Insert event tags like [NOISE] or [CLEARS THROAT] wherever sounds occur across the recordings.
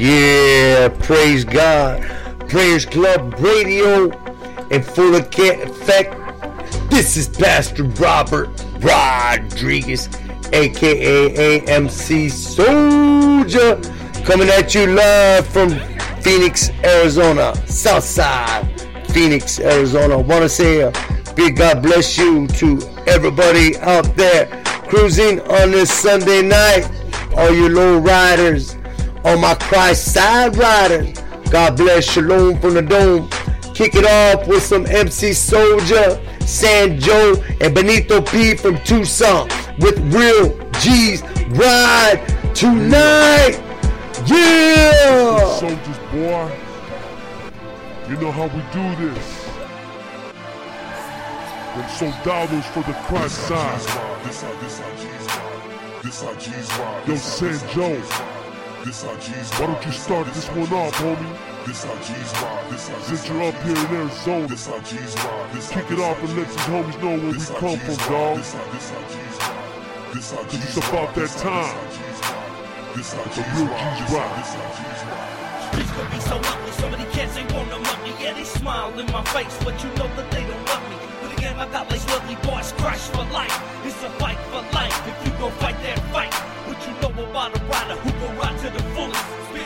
Yeah, praise God. Prayers Club Radio in full effect. This is Pastor Robert Rodriguez, aka AMC Soldier, coming at you live from Phoenix, Arizona, Southside, Phoenix, Arizona. Want to say a big God bless you to everybody out there cruising on this Sunday night. All you low riders, all my Christ side riders. God bless Shalom from the dome. Kick it off with some MC Soldier, San Joe, and Benito P from Tucson with Real G's Ride tonight. Yeah! Soldiers, boy. You know how we do this. Them soldados for the Christ side. This how, this how G's ride. This how G's ride. Yo, This how San Joe, ride. This how G's why don't you start this one off, homie? This how G's ride. This how Since you're up here in Arizona, This how G's ride. This kick it off and let these homies know where we come from, ride. dawg. This how G's ride. This how it's G's about ride. that This how- time. This how G's ride. G's This how- ride. This how G's ride. Streets could be so ugly, so many cats they wanna mug me. Yeah, they smile in my face, but you know that they don't love me. But again, I got like lovely boys, crash for life. It's a fight for life. If you gon' fight that fight, you know about a gon' ride to the fullest?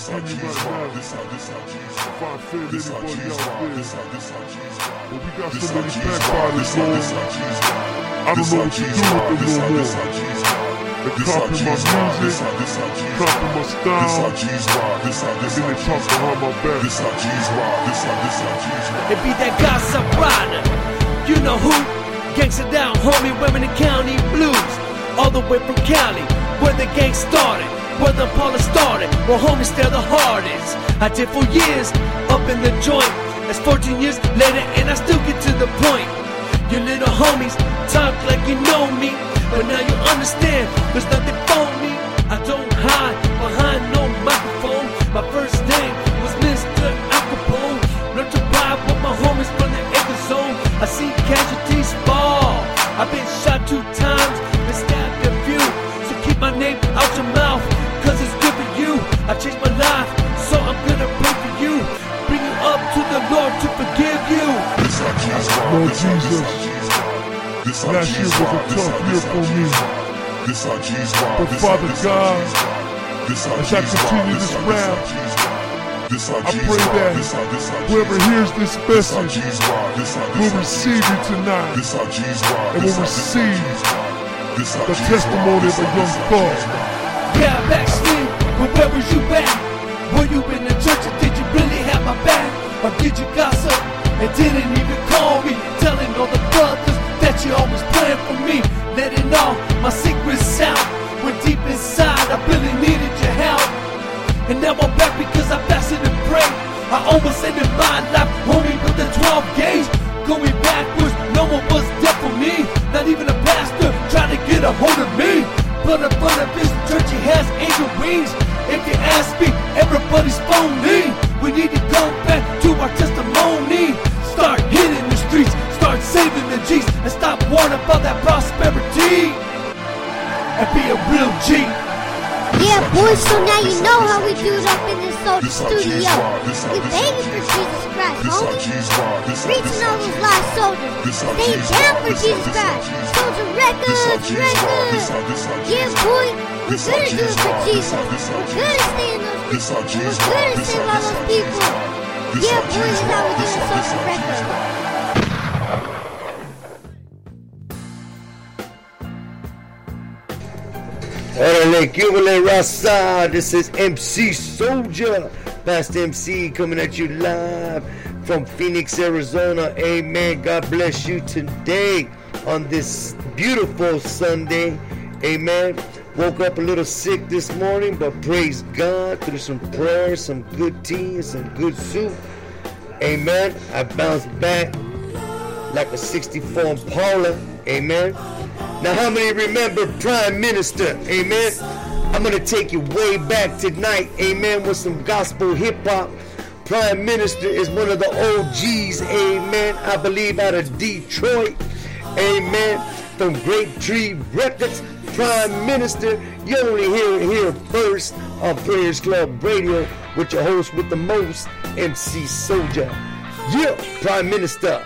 This how Preach G's the ride. right This how this how G's ride. If I offend This how anybody G's out ride. there, This how this how G's ride. but we got This so how many G's back ride. bodies, This how Lord. this how G's ride. I don't This know how what to G's do ride. with This them how no this more. how G's ride. They This how copy my G's ride. This music, how this how G's copy ride. my This how style, G's ride. This how and this then how they talk G's behind ride. my back. This how G's ride. This how this how G's ride. It be that gossip rider. You know who? Gangsta down, homie, women in county blues. All the way from Cali, where the gang started. Where the Paula started, where homies still the hardest. I did for years, up in the joint. That's 14 years later, and I still get to the point. You little homies talk like you know me, but now you understand there's nothing last G's year was a ride. This tough how year this how for me. G's ride. This how G's ride. But This how Father this how God, G's ride. This how as I G's continue ride. this This how rap, this how G's ride. This how I G's pray ride. that This how this how whoever G's hears this This how message G's ride. This how this will how receive you tonight. This how G's ride. and This will how this how receive G's ride. This how the G's testimony ride. of a This how young this how thug. G's ride. Yeah, I backslid, but where was you at? Were you in the church or did you really have my back? Or did you gossip and didn't even call me? Telling all the brothers that you always for me. Letting all my secrets out. When deep inside I really needed your help. And now I'm back because I fasted and prayed. I almost ended my life, homie, with the 12 gauge. Going backwards, no one was there for me. Not even a pastor trying to get a hold of me. But in front of his church, he has angel wings. If you ask me, everybody's phony. We need to go back to our testimony. Start hitting the streets, start saving the G's, and stop worrying about that prosperity. And be a real G. Yeah, boys, so now you know how we do it up in this soldier This how G's studio. ride. This how We begging for Jesus Christ, homie. G's ride. This Reaching all those lost soldiers. Stay down for Jesus Christ. Soldier records, G's ride. This records. Yeah, boy, we're This good how at doing G's for. Jesus. This how this how We're at ride. staying those This how and G's we're good ride. at This saving all those people. Yeah, boy, this is how we do the social how Gimele, Gimele Rasa. This is MC Soldier, Past MC, coming at you live from Phoenix, Arizona. Amen. God bless you today on this beautiful Sunday. Amen. Woke up a little sick this morning, but praise God through some prayer, some good tea, and some good soup. Amen. I bounced back like a 64 Paula. Amen. Now, how many remember Prime Minister? Amen. I'm going to take you way back tonight, amen, with some gospel hip hop. Prime Minister is one of the OGs, amen. I believe out of Detroit, amen. From Great Tree Records, Prime Minister. You only hear it here first on Prayers Club Radio with your host with the most, MC Soldier. Yeah, Prime Minister.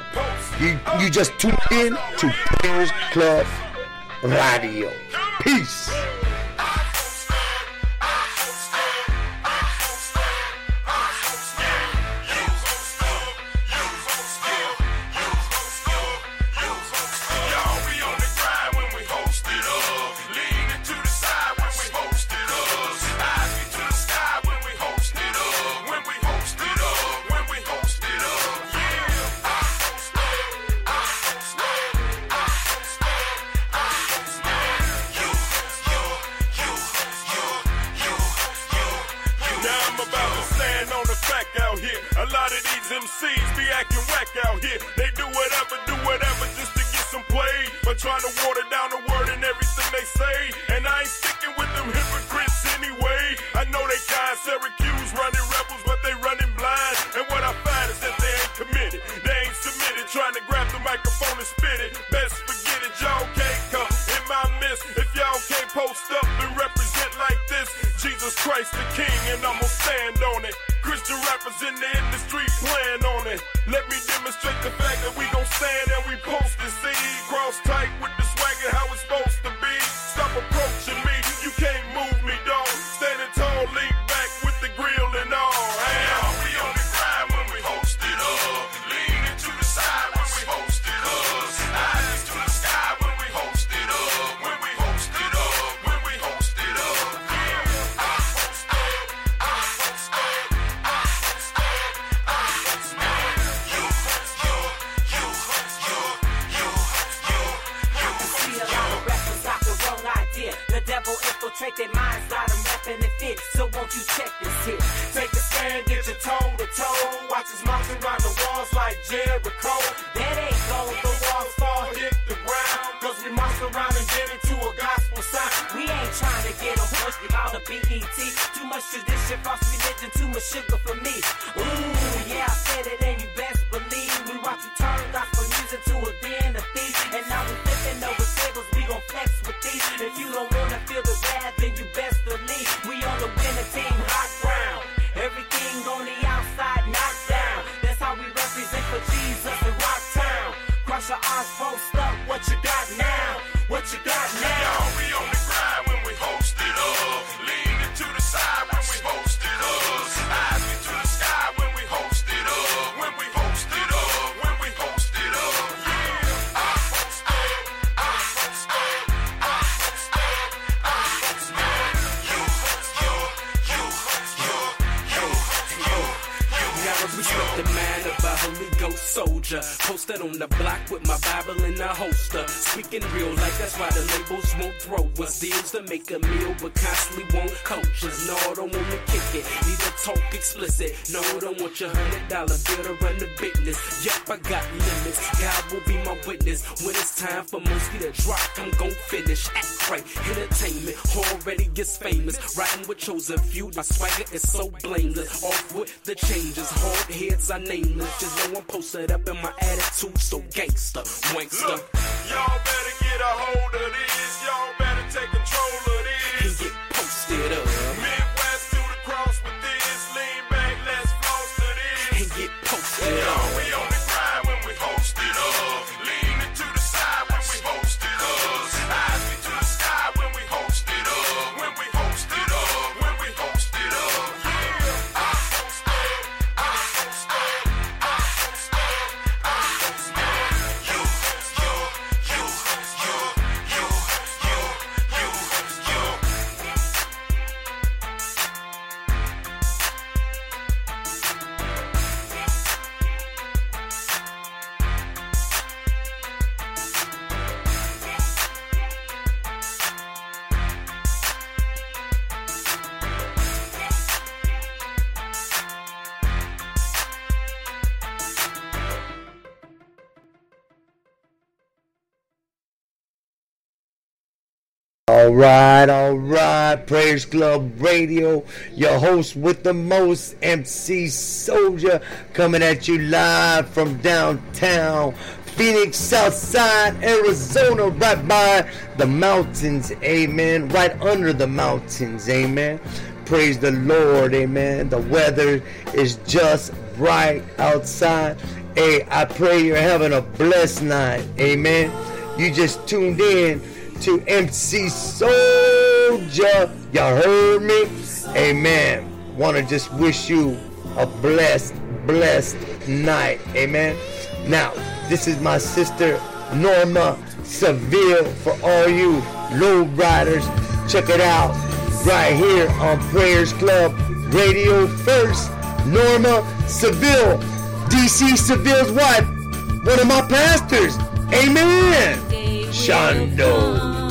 You, you just tuned in to Prayers Club Radio. Peace. holster. Speaking real like that's why the labels won't throw us deals to make a meal, but constantly won't coach us. No, I don't wanna kick it, to talk explicit. No, I don't want your hundred dollar bill to run the business. Yep, I got limits. God will be my witness. When it's time for Mosky to drop, I'm gon' finish. Act right, entertainment already gets famous. Riding with chosen few, my swagger is so blameless. Off with the changes, hard heads I nameless. Just know I'm posted up in my attitude, so gangster, wankster. Y'all better get a hold of this. Y'all better take control of All right, all right. Prayers Club Radio, your host with the most, MC Soldier, coming at you live from downtown Phoenix, Southside, Arizona, right by the mountains, amen. Right under the mountains, amen. Praise the Lord, amen. The weather is just right outside. Hey, I pray you're having a blessed night, amen. You just tuned in to MC Soldier. Y'all heard me? Amen. Want to just wish you a blessed, blessed night. Amen. Now, this is my sister Norma Seville for all you low riders. Check it out right here on Prayers Club Radio First. Norma Seville, DC Seville's wife, one of my pastors. Amen. Shondo.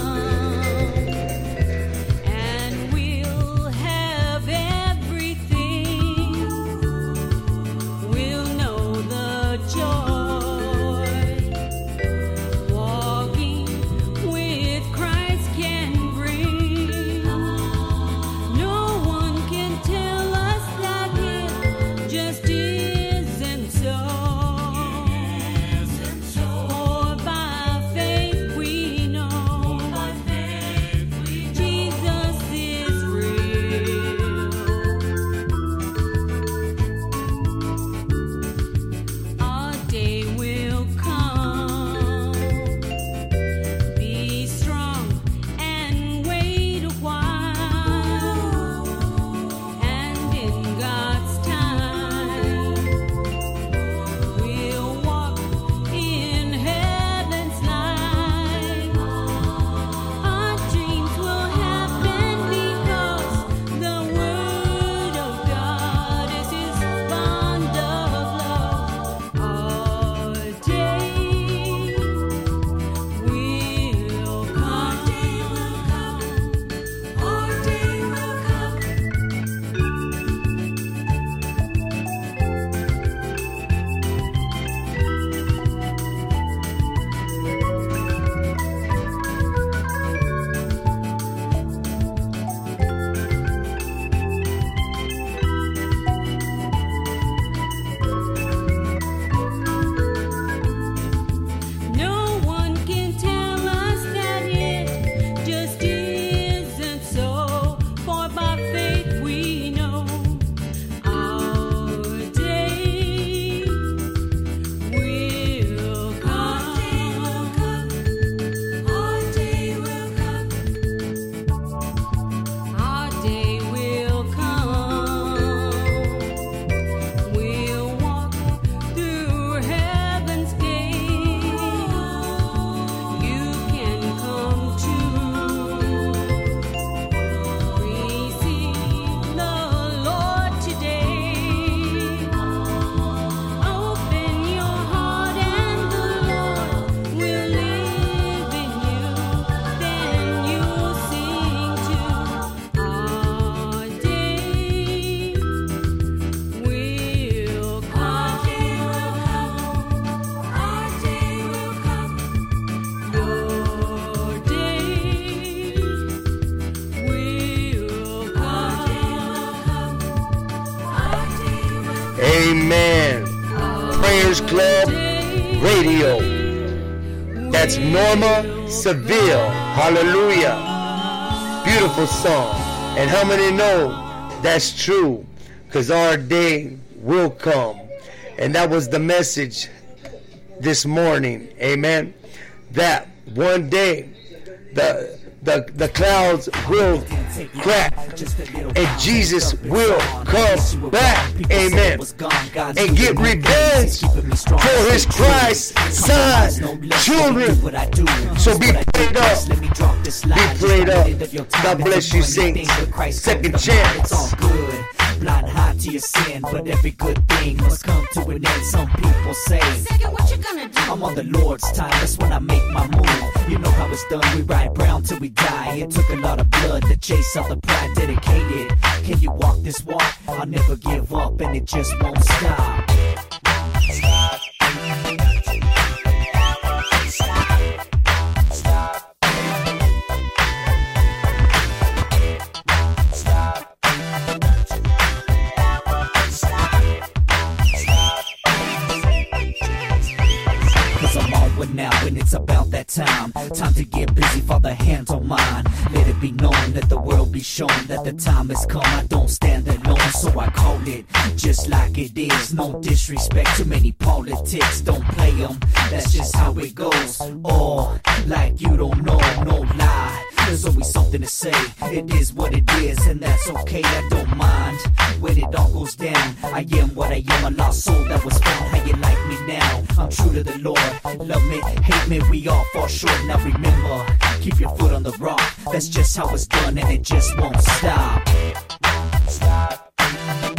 Norma Seville. Hallelujah. Beautiful song. And how many know that's true? Because our day will come. And that was the message this morning. Amen. That one day the the, the clouds will crack and Jesus will come back. Amen. And get revenge for his Christ son children. So be prayed up. Be prayed up. God bless you, saints. Second chance. Blind high to your sin, but every good thing must come to an end. Some people say, what you gonna do? I'm on the Lord's time, that's when I make my move. You know how it's done, we ride brown till we die. It took a lot of blood to chase all the pride dedicated. Can you walk this walk? I'll never give up, and it just won't stop. Time. Time to get busy, Father, hands on mine. Let it be known, let the world be shown that the time has come. I don't stand alone, so I call it just like it is. No disrespect to many politics, don't play them. That's just how it goes. Or like you don't know, no lie. There's always something to say. It is what it is, and that's okay. I don't mind when it all goes down. I am what I am, a lost soul that was found. How you like me now? I'm true to the Lord. Love me, hate me, we all fall short. Now remember, keep your foot on the rock. That's just how it's done, and it just won't stop. and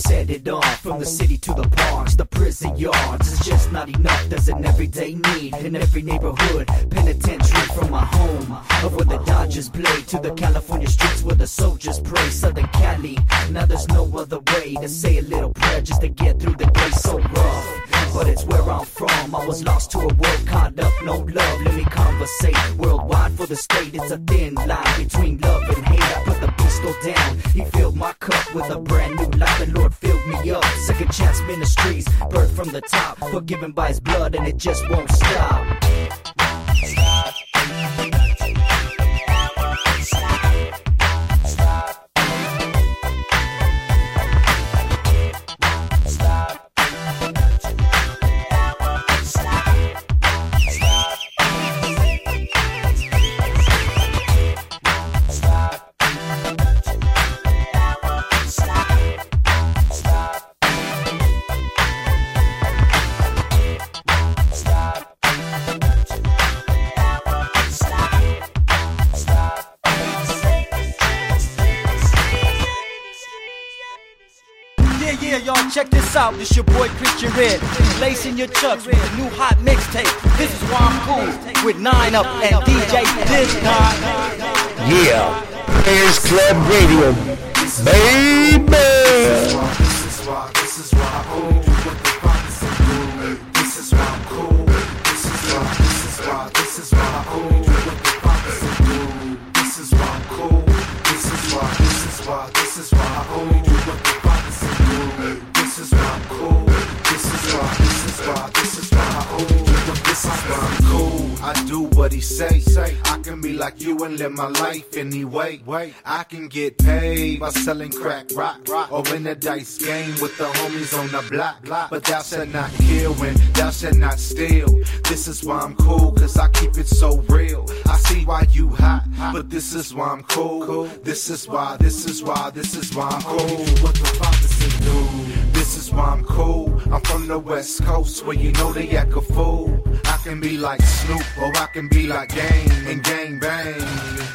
set it off from the city to the parks, the prison yards. It's just not enough. There's an everyday need in every neighborhood. Penitentiary from my home, of where the Dodgers play, to the California streets where the soldiers pray. Southern Cali, now there's no other way to say a little prayer just to get through the day so rough. But it's where I'm from. I was lost to a world caught up, no love. Let me conversate worldwide for the state. It's a thin line between love and hate. Down. He filled my cup with a brand new life. The Lord filled me up. Second chance ministries, birth from the top, forgiven by His blood, and it just won't stop. Yeah, yeah, y'all check this out. This your boy Christian Red. Lacing your chucks with a new hot mixtape. This is why I'm cool with Nine Up and DJ This Guy. Yeah, Prayers Club Radio, baby. This is why, this is why I only do what the he say. I can be like you and live my life anyway. I can get paid by selling crack rock rock or win a dice game with the homies on the block. But thou shalt not kill and thou shalt not steal. This is why I'm cool, cause I keep it so real. I see why you hot, but this is why I'm cool. This is why, this is why, this is why I'm cool. What the fuck is it do? This is why I'm cool. I'm from the west coast where you know they act a fool. I can be like Snoop or I can be like Game and Gang Bang.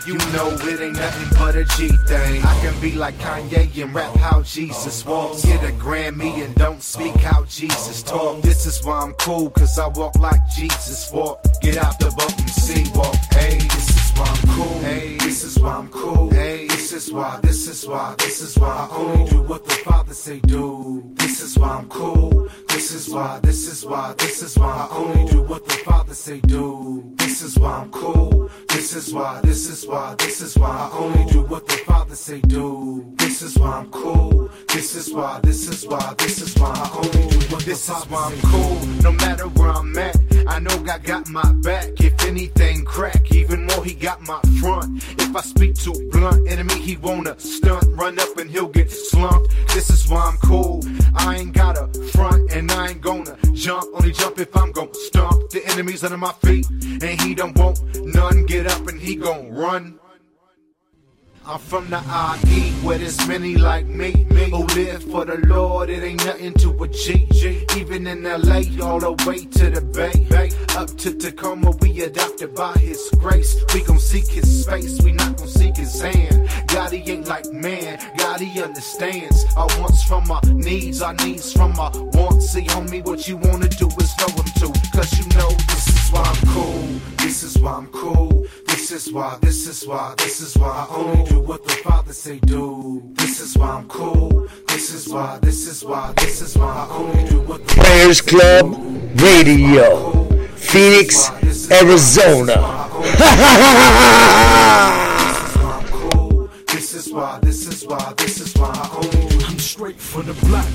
You know it ain't nothing but a G thing. I can be like Kanye and rap how Jesus walks. Get a Grammy and don't speak how Jesus talk. This is why I'm cool, cause I walk like Jesus walk. Get out the boat and see walk. Hey, this is why I'm cool. Hey, this is why I'm cool. Hey, is why, this is why, this is why I only do what the Father say do. This is why I'm cool. This is why, this is why, this is why I only do what the Father say do. This is why I'm cool. This is why, this is why, this is why I only do what the Father say do. This is why I'm cool. This is why, this is why, this is why I only do what this is why I'm cool. No matter where I'm at, I know God got my back. If anything crack, even more he got my front. If I speak too blunt, enemy he wanna stunt, run up and he'll get slumped. This is why I'm cool. I ain't got a front and I ain't gonna jump. Only jump if I'm gon' stomp the enemies under my feet. And he don't want none. Get up and he gon' run. I'm from the IE where there's many like me, me who live for the Lord. It ain't nothing to a G. G. Even in LA, all the way to the Bay, Bay. up to Tacoma, we adopted by His grace. We gon' seek His space, we not gon' seek His hand. God, He ain't like man. God, He understands our wants from our needs, our needs from our wants. See, homie, what you wanna do is know Him too, cause you know this is why I'm cool. This is why I'm cool. This is why, this is why, this is why I only do what the Father say do. This is why I'm cool. This is why, this is why, this is why I only do what the Prayers Club Radio, Phoenix, Arizona. [LAUGHS] This is why, this is why, this is why I do. I'm straight from the block,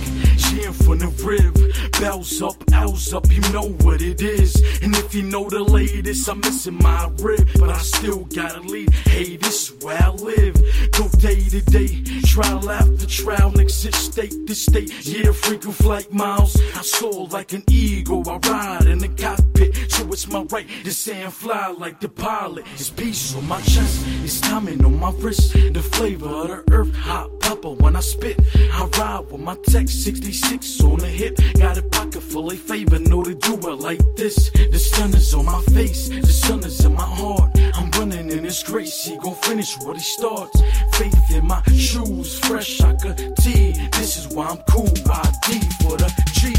ain't from the rib. Bells up, L's up, you know what it is. And if you know the latest, I'm missing my rib, but I still gotta leave. Hey, this is where I live. Go day to day, trial after trial, exit state to state. Yeah, frequent flight miles. I soar like an eagle, I ride in the cockpit. So it's my right to say and fly like the pilot. It's peace on my chest, it's timing on my wrist. The flavor of the earth, hot pepper when I spit. I ride with my tech 66 on the hip. Got a pocket full of favor, know to do it like this. The sun is on my face, the sun is in my heart. I'm running in his grace, he gon' finish what he starts. Faith in my shoes, fresh I could tee. This is why I'm cool, ID for the G.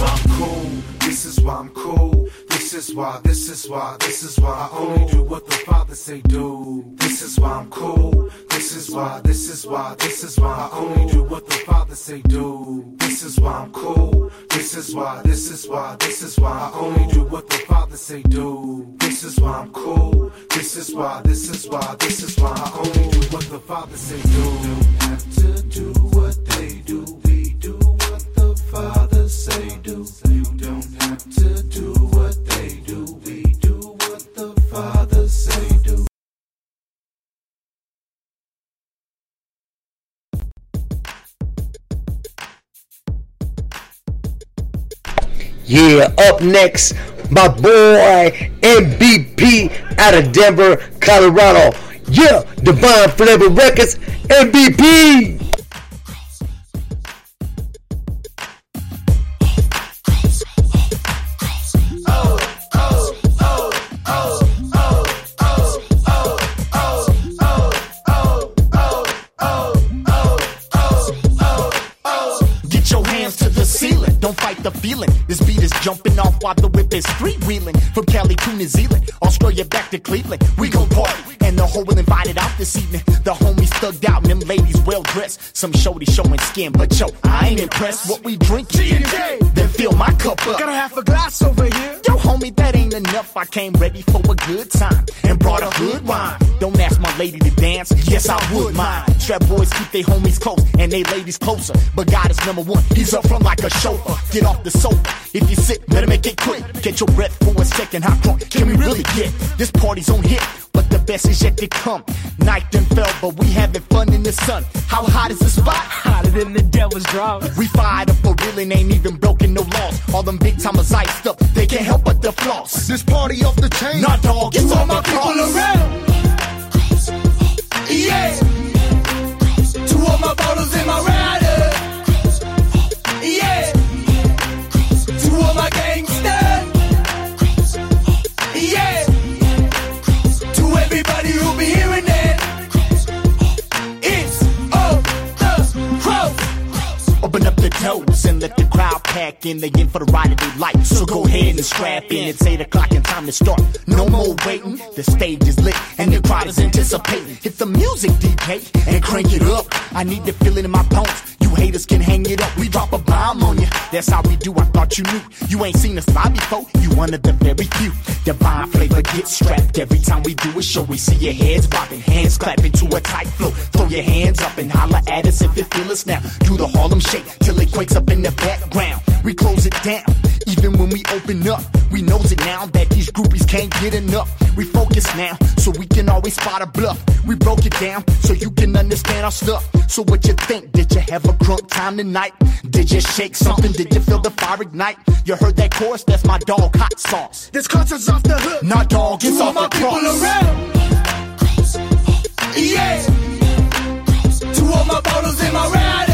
I'm cool. This is why I'm cool. This is why, this is why, this is why I only do what the Father say do. This is why I'm cool. This is why, this is why, this is why I only do what the Father say do. This is why I'm cool. This is why, this is why, this is why I only do what the Father say do. This is why I'm cool. This is why, this is why, this is why I only do what the Father say do. Don't have to do what they do. We do what the Father say do. Don't have to do what they do. We do what the Father say do. Yeah, up next, my boy MVP out of Denver, Colorado. Yeah, Divine Flavor Records, MVP. Is freewheeling. From Cali to New Zealand, Australia back to Cleveland. We gon' party, whole will invited out this evening. The homies thugged out, and them ladies well dressed. Some shorty showing skin, but yo, I ain't impressed. What we drinking? Then fill my cup up. Got a half a glass over here. Yo, homie, that ain't enough. I came ready for a good time and brought a good wine. Don't ask my lady to dance. Yes, I would mind. Strap boys keep their homies close and they ladies closer. But God is number one. He's up front like a chauffeur. Get off the sofa. If you sit, better make it quick. Get your breath for a second. How drunk can we really get? This party's on hit. But the best is yet to come. Night done fell, but we having fun in the sun. How hot is the spot? Hotter than the devil's drum. We fired up for real and ain't even broken no laws. All them big timers iced up, they can't help but the floss. This party off the chain. Nah, dog, it's all on my people cross. around. Yeah. In. They in for the ride of their life. So go ahead and strap in. It's 8 o'clock and time to start. No more waiting. The stage is lit and the crowd is anticipating. Hit the music, DJ, and crank it up. I need to feel it in my bones. You haters can hang it up. We drop a bomb on you. That's how we do. I thought you knew. You ain't seen us live before. You one of the very few. Divine flavor gets strapped every time we do a show. We see your heads bobbing, hands clapping to a tight flow. Throw your hands up and holler at us if you feel us now. Do the Harlem shake till it quakes up in the background. We close it down. Even when we open up, we knows it now that these groupies can't get enough. We focus now, so we can always spot a bluff. We broke it down, so you can understand our stuff. So what you think? Did you have a drunk time tonight? Did you shake something? Did you feel the fire ignite? You heard that chorus? That's my dog, hot sauce. This concert's off the hook. Nah, dog, it's To all off my the people cross. around. Yeah. To all my bottles in my rider.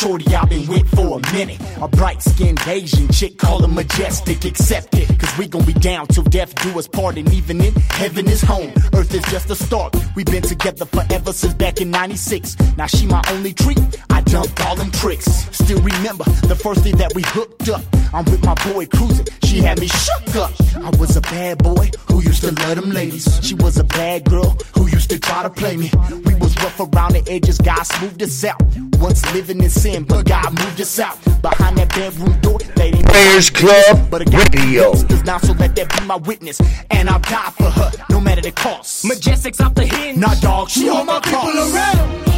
Shorty I've been with for a minute. A bright skinned Asian chick, call her majestic, accept it. Cause we gon' be down till death do us part. And even in heaven is home, earth is just a start. We've been together forever since back in 96. Now she my only treat, I dumped all them tricks. Still remember the first day that we hooked up. I'm with my boy cruising. She had me shook up. I was a bad boy who used to love them ladies. She was a bad girl who used to try to play me. We was rough around the edges, God smoothed us out. Once living in sin, but God moved us out. Behind that bedroom door, they didn't Prayers Club but I got Radio. Cause now so let that be my witness. And I'll die for her, no matter the cost. Majestic's off the hinge. Nah, dog, she To all on my my people around.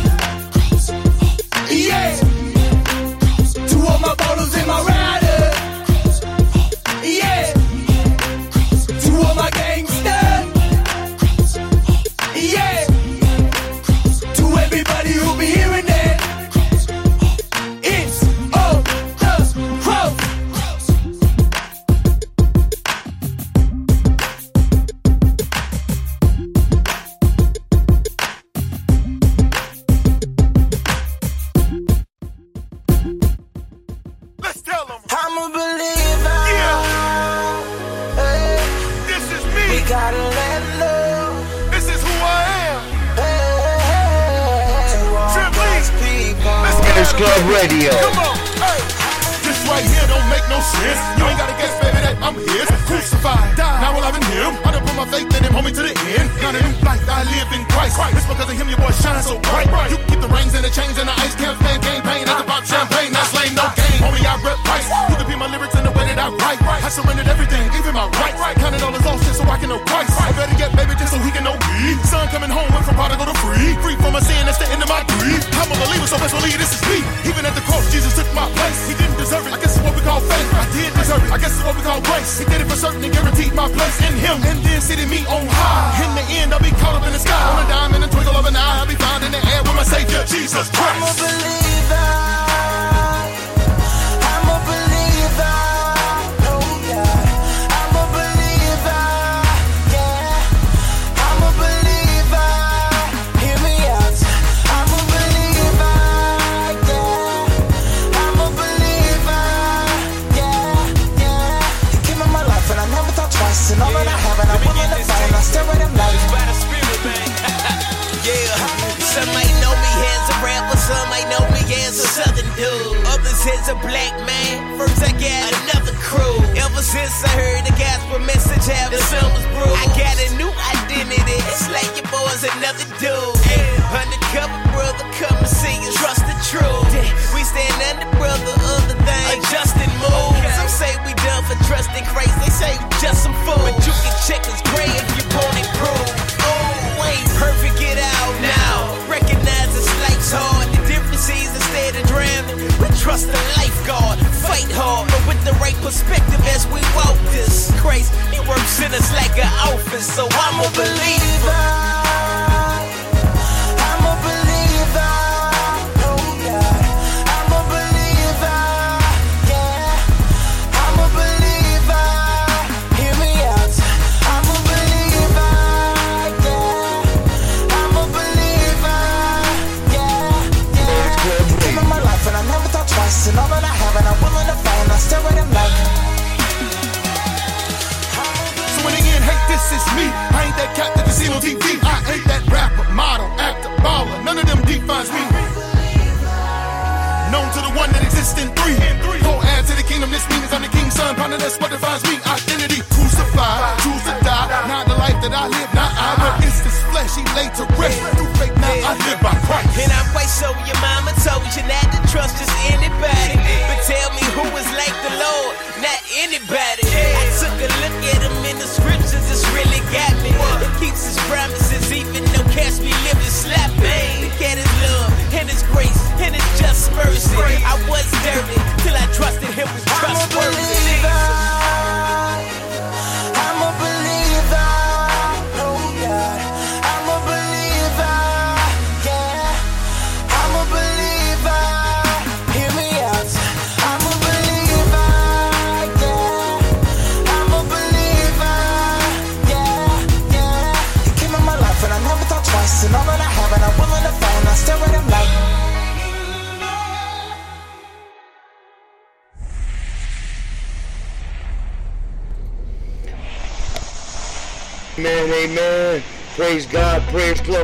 Yeah. To all my ballers in my rider. Them. I'm a believer. Hey, This is me. we gotta let know. This is who I am. Hey, to all Trip people. Let's Prayers Club Radio. Come on. Hey. This right here don't make no sense. You ain't gotta guess, baby, that I'm his. Crucified. Now will I in him. I done put my faith in him, homie, to the end. Now the new life I live in Christ. It's because of him your boy shine so bright. You keep the rings and the chains and the ice campaign. Not to pop champagne, that's lame, no game. Homie, I rep Christ. You can be my lyrics in the way that I write. I surrendered everything, even my rights. Counted all his own shit so I can know Christ. I better get baby just so he can know me. Son coming home, went from prodigal to free. Free from my sin, that's the end of my grief. I'm a believer, so best believe this is me. Even at the cross, Jesus took my place. He didn't deserve it. I guess it's what we call faith. I did deserve it. I guess it's what we call grace. He did it for certain and guaranteed my place in him. And then seated me on high. In the end, I'll be caught up in the sky. On a dime and twinkle of an eye. I'll be found in the air with my Savior, Jesus Christ. I'm a believer. Stare at him like. By the spirit, man. [LAUGHS] yeah. Some might know me as a rapper, some might know me as a southern dude. Others as a black man. First I got another crew. Ever since I heard the gospel message, how the sun was brewed. I got a new identity. It's like your boy's another dude. Undercover brother, come and see you. Trust the truth. We stand under brother, other thing. Adjusting moves. Some say we done for trusting Christ. They say we just some fools. But you can check if you trust the lifeguard. Fight hard, but with the right perspective as we walk this. Christ, he works in us like an office, so I'm a believer. Is me. I ain't that cat that you see on TV. I ain't that rapper, model, actor, baller. None of them defines me. Known to the one that exists in three. Go add to the kingdom. This means I'm the king's son. Partner, that's what defines me. Identity crucified, choose to die. Not the life that I live, not I. But it's this flesh he laid to rest. Through faith, now I live by Christ. And I'm quite sure your mama told you not to trust just anybody. But tell me who is like the Lord, not anybody.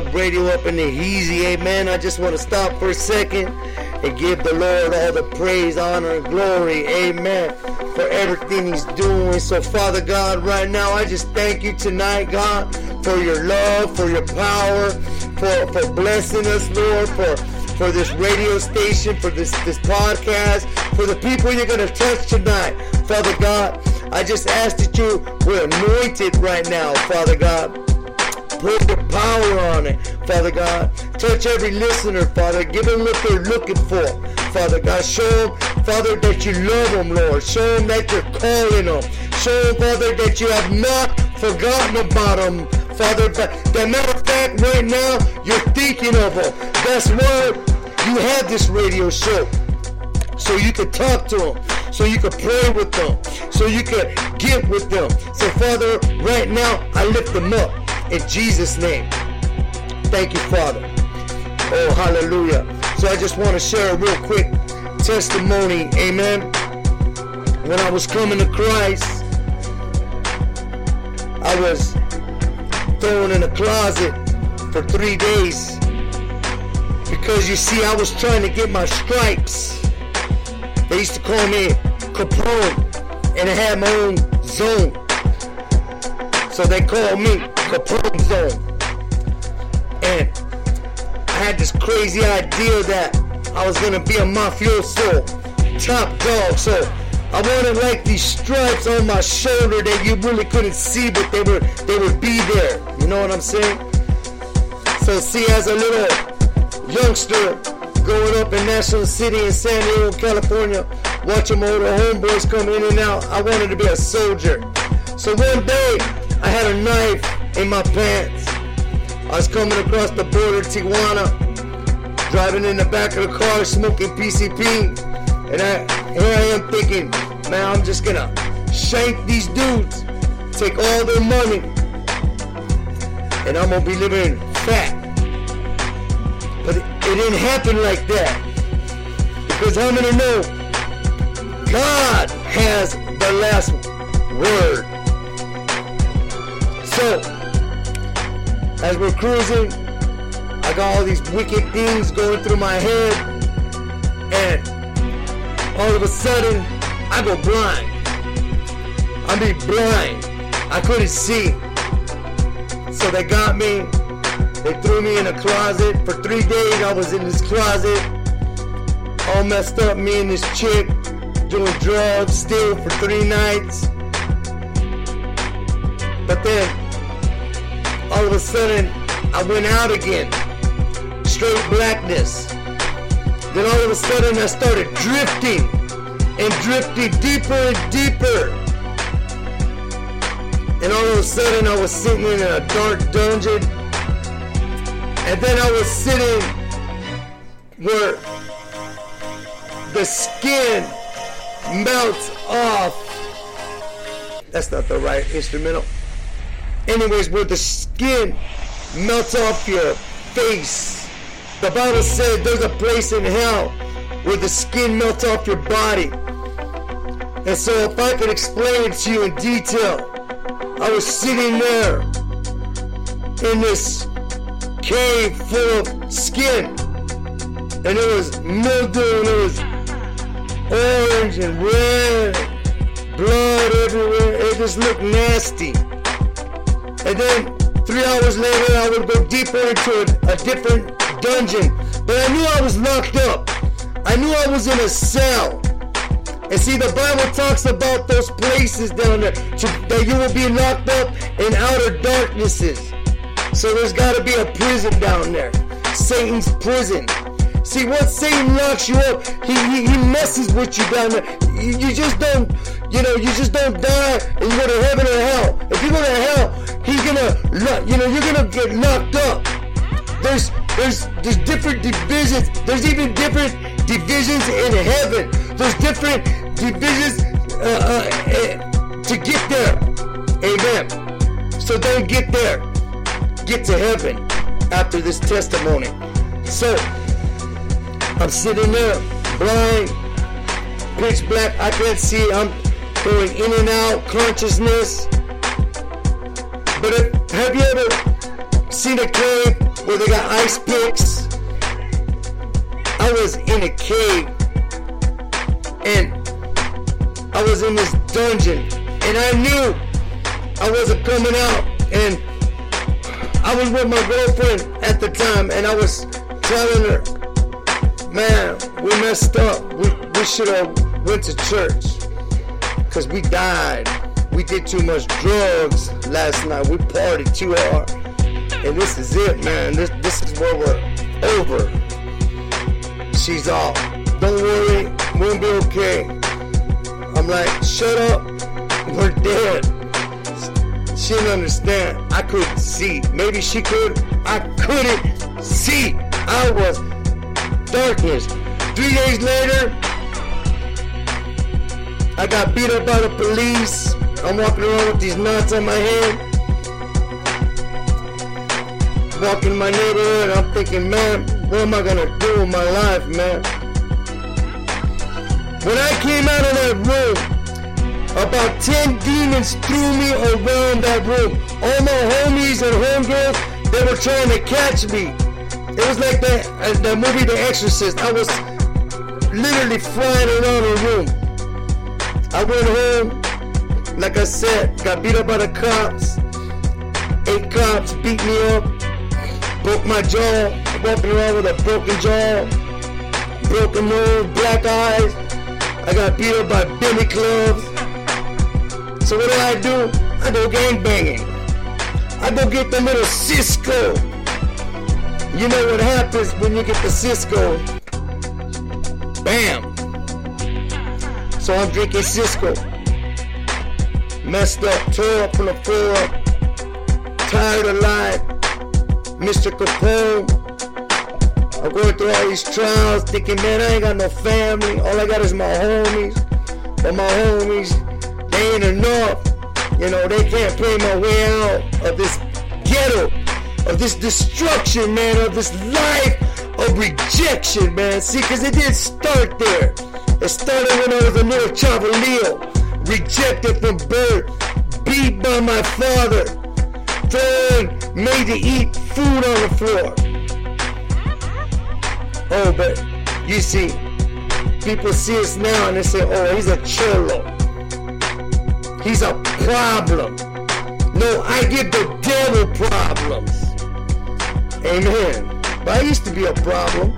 Radio up in the easy, amen. I just want to stop for a second and give the Lord all the praise, honor, and glory, amen. for everything He's doing. So, Father God, right now, I just thank you tonight, God, for your love, for your power, for, for blessing us, Lord, for for this radio station, for this, this podcast, for the people you're going to touch tonight. Father God, I just ask that you were anointed right now, Father God. Put your power on it, Father God. Touch every listener, Father. Give them what they're looking for, Father God. Show them, Father, that you love them, Lord. Show them that you're calling them. Show them, Father, that you have not forgotten about them, Father. But the matter of fact, right now, you're thinking of them. That's why you have this radio show. So you can talk to them. So you can pray with them. So you can get with them. So, Father, right now, I lift them up in Jesus' name. Thank you, Father. Oh, hallelujah. So I just want to share a real quick testimony. Amen. When I was coming to Christ, I was thrown in a closet for three days because you see, I was trying to get my stripes. They used to call me Capone, and I had my own zone. So they called me Capone Zone. And I had this crazy idea that I was gonna be a mafioso, top dog. So I wanted like these stripes on my shoulder that you really couldn't see, but they were they would be there. You know what I'm saying? So see, as a little youngster growing up in National City in San Diego, California, watching my older homeboys come in and out, I wanted to be a soldier. So one day, I had a knife in my pants. I was coming across the border, Tijuana, driving in the back of the car, smoking PCP, and I, here I am thinking, man, I'm just gonna shank these dudes, take all their money, and I'm gonna be living fat. But it, it didn't happen like that. Because I'm gonna know God has the last word. So, as we're cruising, I got all these wicked things going through my head, and all of a sudden, I go blind. I mean blind. I couldn't see. So they got me. They threw me in a closet. For three days, I was in this closet, all messed up. Me and this chick doing drugs still for three nights. But then, all of a sudden, I went out again. Straight blackness. Then all of a sudden, I started drifting and drifting deeper and deeper. And all of a sudden, I was sitting in a dark dungeon. And then I was sitting where the skin melts off. That's not the right instrumental. Anyways, where the skin melts off your face. The Bible said there's a place in hell where the skin melts off your body. And so, if I could explain it to you in detail, I was sitting there in this cave full of skin. And it was mildew and it was orange and red, blood everywhere. It just looked nasty. And then three hours later, I would go deeper into a, a different dungeon. But I knew I was locked up. I knew I was in a cell. And see, the Bible talks about those places down there to, that you will be locked up in outer darknesses. So there's got to be a prison down there. Satan's prison. See, once Satan locks you up, he, he, he messes with you down there. You, you just don't, you know, you just don't die and you go to heaven or hell. If you go to hell, he's gonna, you know, you're gonna get locked up. There's, there's, there's different divisions. There's even different divisions in heaven. There's different divisions uh, uh, eh, to get there. Amen. So don't get there. Get to heaven after this testimony. So I'm sitting there, blind, pitch black. I can't see. I'm going in and out consciousness. But if, have you ever seen a cave where they got ice picks? I was in a cave and I was in this dungeon, and I knew I wasn't coming out, and I was with my girlfriend at the time, and I was telling her, man, we messed up. We, we should have went to church, cause we died. We did too much drugs last night. We partied too hard, and this is it, man. This this is where we're over. She's off. Don't worry, we'll be okay. I'm like, shut up. We're dead. She didn't understand. I couldn't see. Maybe she could. I couldn't see. I was darkness. Three days later, I got beat up by the police. I'm walking around with these knots on my head. Walking my neighborhood, I'm thinking, man, what am I gonna do with my life, man? When I came out of that room, about 10 demons threw me around that room. All my homies and homegirls, they were trying to catch me. It was like that, uh, the movie The Exorcist. I was literally flying around the room. I went home, like I said, got beat up by the cops. Eight cops beat me up, broke my jaw, walking around with a broken jaw, broken nose, black eyes. I got beat up by billy clubs. So what do I do? I go gang banging. I go get the little Cisco. You know what happens when you get the Cisco? Bam. So I'm drinking Cisco. Messed up, tore up from the floor. Tired of life. Mr. Capone. I'm going through all these trials thinking, man, I ain't got no family. All I got is my homies. But my homies, they ain't enough. You know, they can't play my way out of this ghetto, of this destruction, man, of this life of rejection, man. See, because it didn't start there. It started when I was a little chavalillo, rejected from birth, beat by my father, thrown, made to eat food on the floor. Oh, but you see, people see us now and they say, oh, he's a cholo. He's a problem. No, I give the devil problems. Amen. But I used to be a problem.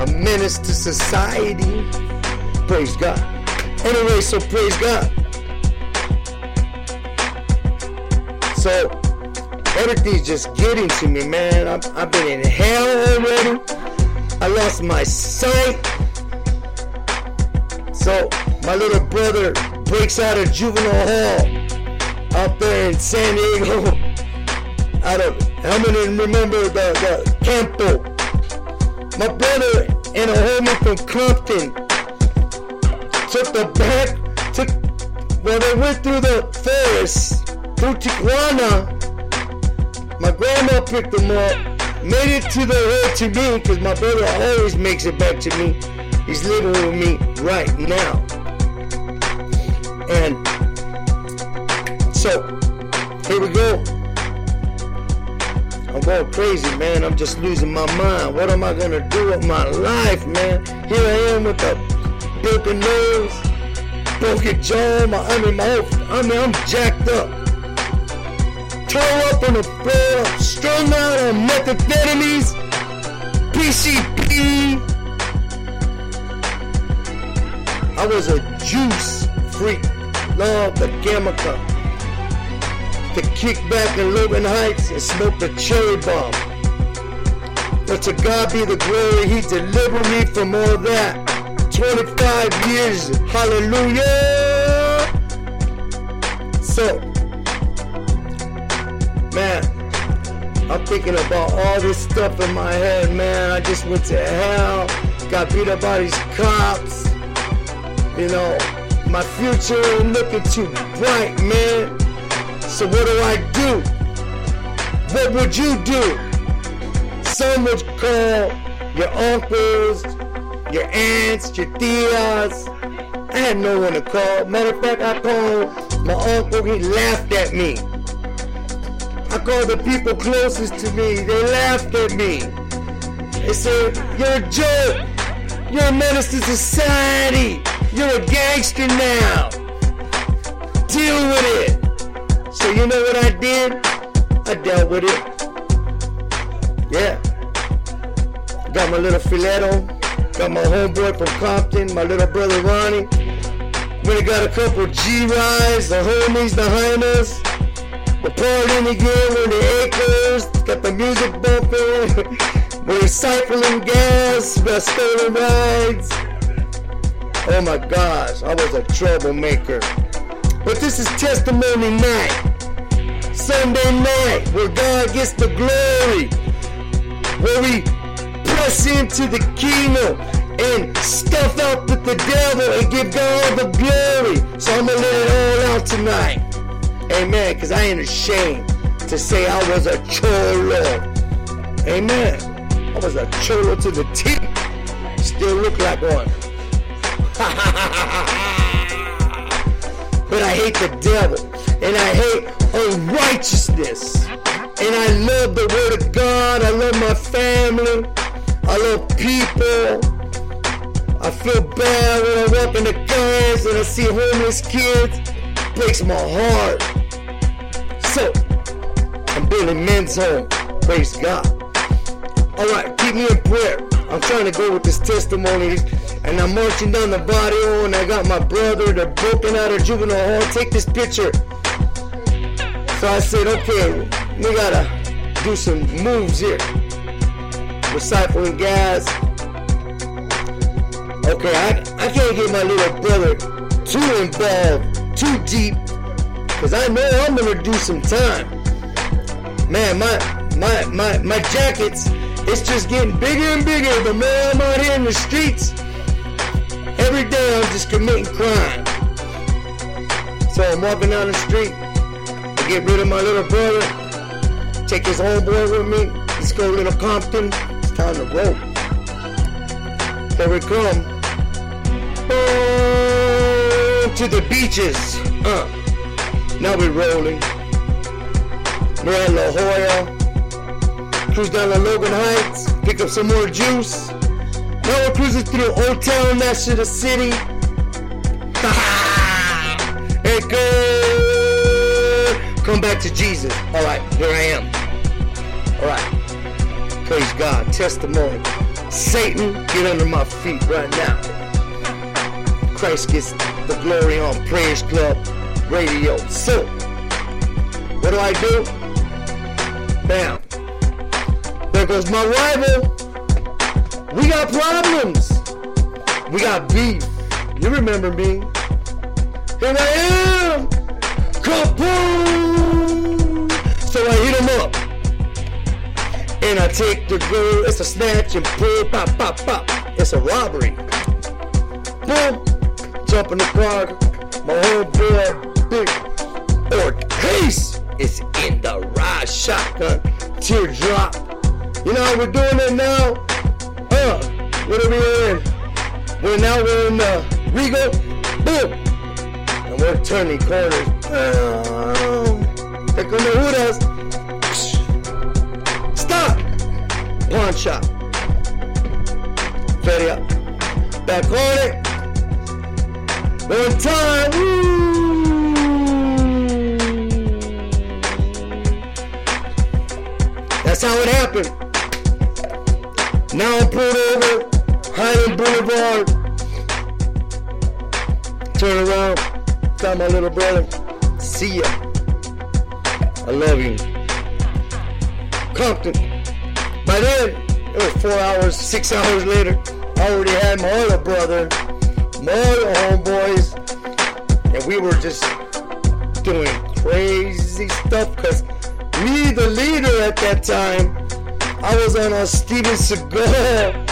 A menace to society. Praise God. Anyway, so praise God. So everything's just getting to me, man. I've, I've been in hell already. I lost my sight. So my little brother breaks out of juvenile hall out there in San Diego. [LAUGHS] Out of how many remember the, the Campo? My brother and a homie from Compton took the back, took well they went through the forest, through Tijuana. My grandma picked them up, made it to the hood to me, because my brother always makes it back to me. He's living with me right now. And so, here we go. I'm going crazy, man. I'm just losing my mind. What am I gonna do with my life, man? Here I am with a broken nose, broken jaw, my I mean my whole I mean I'm jacked up. Tore up on the floor, strung out on methamphetamines, PCP. I was a juice freak. Love the Gamma to kick back in Logan Heights and smoke a cherry bomb. But to God be the glory, He delivered me from all that. 25 years, hallelujah. So, man, I'm thinking about all this stuff in my head, man. I just went to hell, got beat up by these cops. You know, my future ain't looking too bright, man. So what do I do? What would you do? Some would call your uncles, your aunts, your tias. I had no one to call. Matter of fact, I called my uncle. He laughed at me. I called the people closest to me. They laughed at me. They said, "You're a joke. You're a menace to society. You're a gangster now. Deal with it. So you know what I did? I dealt with it. Yeah. Got my little filetto. Got my homeboy from Compton, my little brother Ronnie. We got a couple G-Rides, the homies behind us. We're partying again, we're in the acres. Got the music bumping. [LAUGHS] we're recycling gas. We got stolen rides. Oh my gosh, I was a troublemaker. But this is testimony night. Sunday night, where God gets the glory. Where we press into the kingdom and stuff up with the devil and give God the glory. So I'm gonna let it all out tonight. Amen. Because I ain't ashamed to say I was a cholo. Amen. I was a cholo to the T. Still look like one. [LAUGHS] but I hate the devil and I hate unrighteousness. And I love the word of God. I love my family. I love people. I feel bad when I walk in the cars and I see homeless kids. It Breaks my heart. So, I'm building men's home. Praise God. Alright, keep me in prayer. I'm trying to go with this testimony. And I'm marching down the barrio and I got my brother. They're broken out of juvenile hall. Take this picture. So I said, okay, we gotta do some moves here. Recycling gas. Okay, I, I can't get my little brother too involved, too deep, because I know I'm gonna do some time. Man, my my my my jackets, it's just getting bigger and bigger. The more I'm out here in the streets, every day I'm just committing crime. So I'm walking down the street, Get rid of my little brother, take his homeboy with me. Let's go little Compton. It's time to roll. Here we come. To the beaches. Uh. Now we're rolling. We're at La Jolla. Cruise down to Logan Heights. Pick up some more juice. Now we're cruising through Old Town, National City. [LAUGHS] hey, good. Come back to Jesus. All right, here I am. All right. Praise God. Testimony. Satan, get under my feet right now. Christ gets the glory on Prayers Club Radio. So, what do I do? Bam. There goes my rival. We got problems. We got beef. You remember me. Here I am. Kaboom! So I hit him up. And I take the girl, it's a snatch and pull, pop, pop, pop. It's a robbery. Boom! Jump in the car. My whole boy, big or case is in the ride shotgun teardrop. You know how we're doing it now? Uh, what are we in? We're now we're in the Regal. Boom! And we're turning corners. Um, Here come the Hudas. Stop! Pawn shop. Feria. Back on it. One time. That's how it happened. Now I'm pulled over. Highland Boulevard. Turn around. Tell my little brother. See ya. I love you. Compton. By then, it was four hours, six hours later. I already had my other brother, my other homeboys, and we were just doing crazy stuff because me, the leader at that time, I was on a Steven Seagal,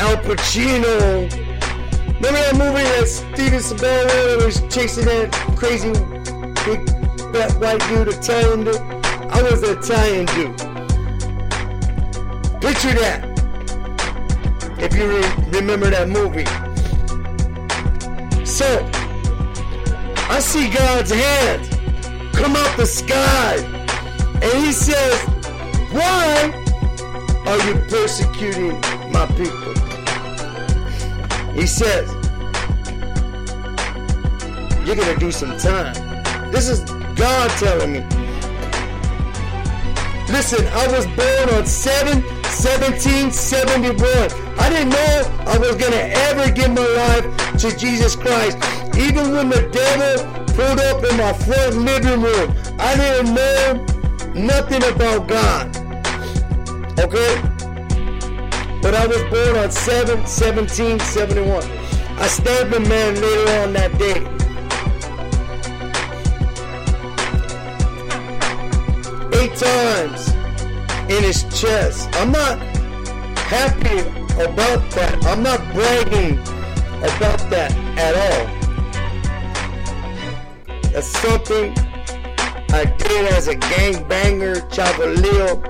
Al Pacino. Remember that movie that Steven Seagal was chasing that crazy big fat white dude, Italian dude? I was the Italian dude. Picture that. If you re- remember that movie. So, I see God's hand come out the sky. And he says, Why are you persecuting my people? He says, you're gonna do some time. This is God telling me. Listen, I was born on 7 17 71. I didn't know I was gonna ever give my life to Jesus Christ. Even when the devil pulled up in my front living room, I didn't know nothing about God. Okay? But I was born on 7 17 71. I stabbed a man later on that day. Times in his chest. I'm not happy about that. I'm not bragging about that at all. That's something I did as a gangbanger, chavalillo.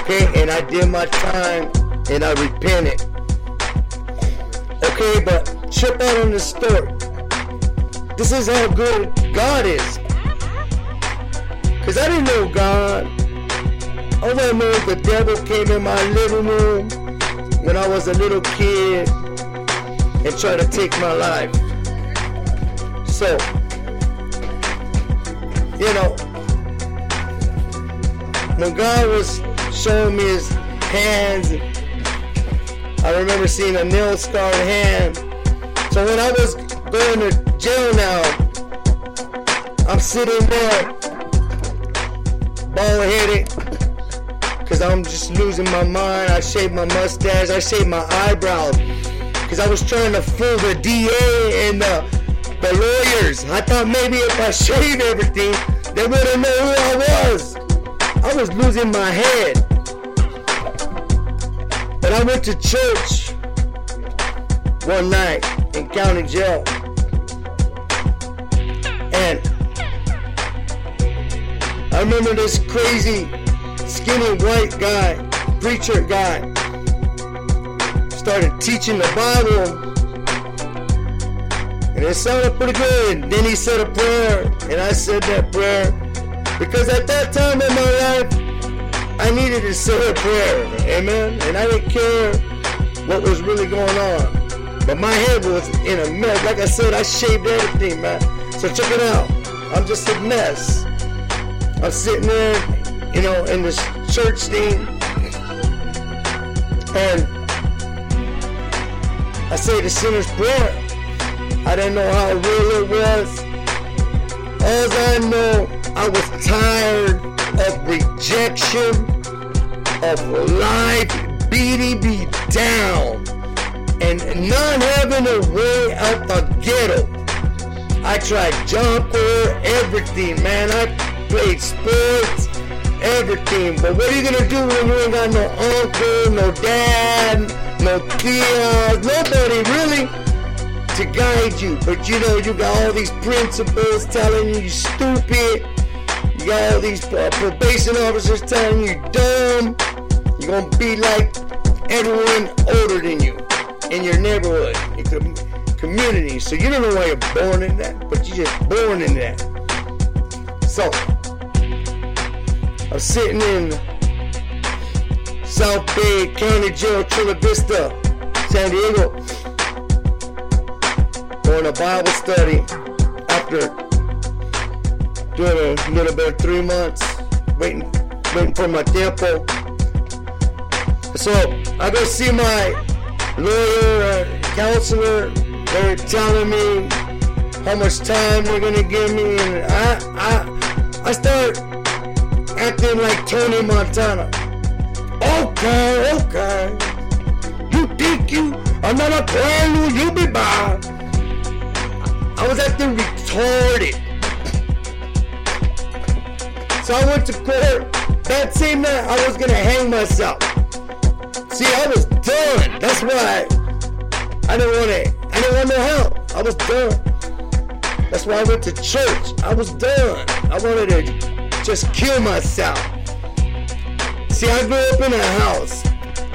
Okay, and I did my time and I repented. Okay, but check out on the story. This is how good God is. Cause I didn't know God. All I know is the devil came in my living room when I was a little kid and tried to take my life. So, you know, when God was showing me his hands, I remember seeing a nail scarred hand. So when I was going to jail now, I'm sitting there, bald headed, because I'm just losing my mind. I shaved my mustache, I shaved my eyebrows, because I was trying to fool the DA and the, the lawyers. I thought maybe if I shaved everything, they wouldn't know who I was. I was losing my head. But I went to church one night in county jail. Remember this crazy, skinny white guy, preacher guy, started teaching the Bible. And it sounded pretty good. Then he said a prayer, and I said that prayer. Because at that time in my life, I needed to say a prayer. Amen. And I didn't care what was really going on. But my head was in a mess. Like I said, I shaved everything, man. So check it out. I'm just a mess. I'm sitting there, you know, in this church thing. And I say the sinner's prayer. I didn't know how real it was. As I know, I was tired of rejection, of life beating me down, and not having a way out the ghetto. I tried jumper, everything, man. I played sports, everything. But what are you gonna do when you ain't got no uncle, no dad, no tias, nobody really to guide you? But you know, you got all these principals telling you you're stupid. You got all these uh, probation officers telling you dumb. You're gonna be like everyone older than you in your neighborhood, your com- community. So you don't know why you're born in that, but you're just born in that. So I'm sitting in South Bay County Jail, Chula Vista, San Diego, doing a Bible study after doing a little bit of three months, waiting, waiting for my tempo. So I go see my lawyer, counselor. They're telling me how much time they're gonna give me, and I, I, I start acting like Tony Montana. Okay, okay. You think you another plan? You be by. I was acting retarded. So I went to court. That same night, I was gonna hang myself. See, I was done. That's why I didn't want it. I didn't want no help. I was done. That's why I went to church. I was done. I wanted to just kill myself. See, I grew up in a house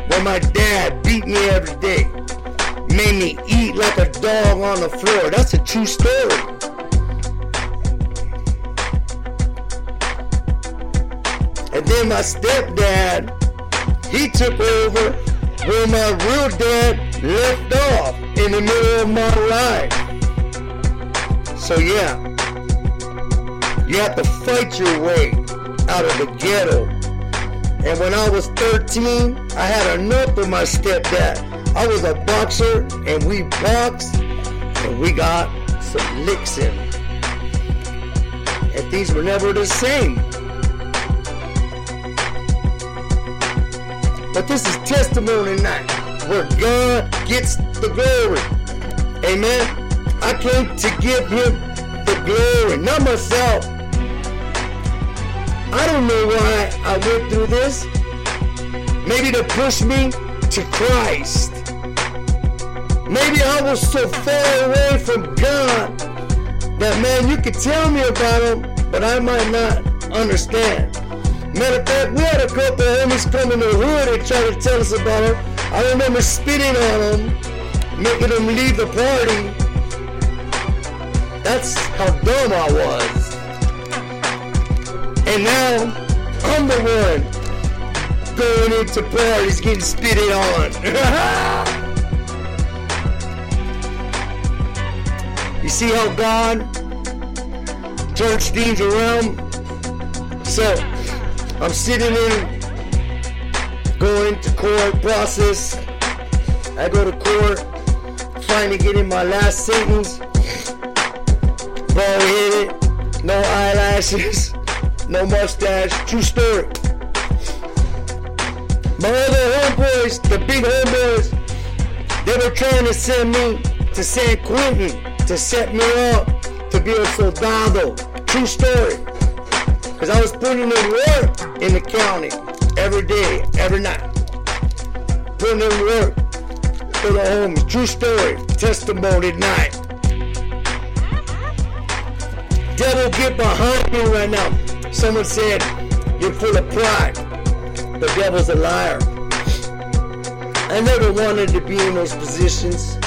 where my dad beat me every day, made me eat like a dog on the floor. That's a true story. And then my stepdad, he took over where my real dad left off in the middle of my life. So yeah, you have to fight your way out of the ghetto. And when I was 13, I had enough of my stepdad. I was a boxer and we boxed and we got some licks in. And things were never the same. But this is testimony night where God gets the glory. Amen. I came to give him the glory, not myself. I don't know why I went through this. Maybe to push me to Christ. Maybe I was so far away from God that man, you could tell me about him, but I might not understand. Matter of fact, we had a couple of homies come in the hood and try to tell us about him. I remember spitting on them, making them leave the party. That's how dumb I was. And now I'm the one going into parties getting spitted on. [LAUGHS] you see how God turns things around? So I'm sitting in, going to court process. I go to court, finally getting my last sentence. Bald headed, no eyelashes, [LAUGHS] no mustache. True story. My other homeboys, the big homeboys, they were trying to send me to San Quentin to set me up to be a soldado. True story. Because I was putting in work in the county every day, every night. Putting in work for the homies. True story. Testimony night. Devil, get behind me right now. Someone said, You're full of pride. The devil's a liar. I never wanted to be in those positions.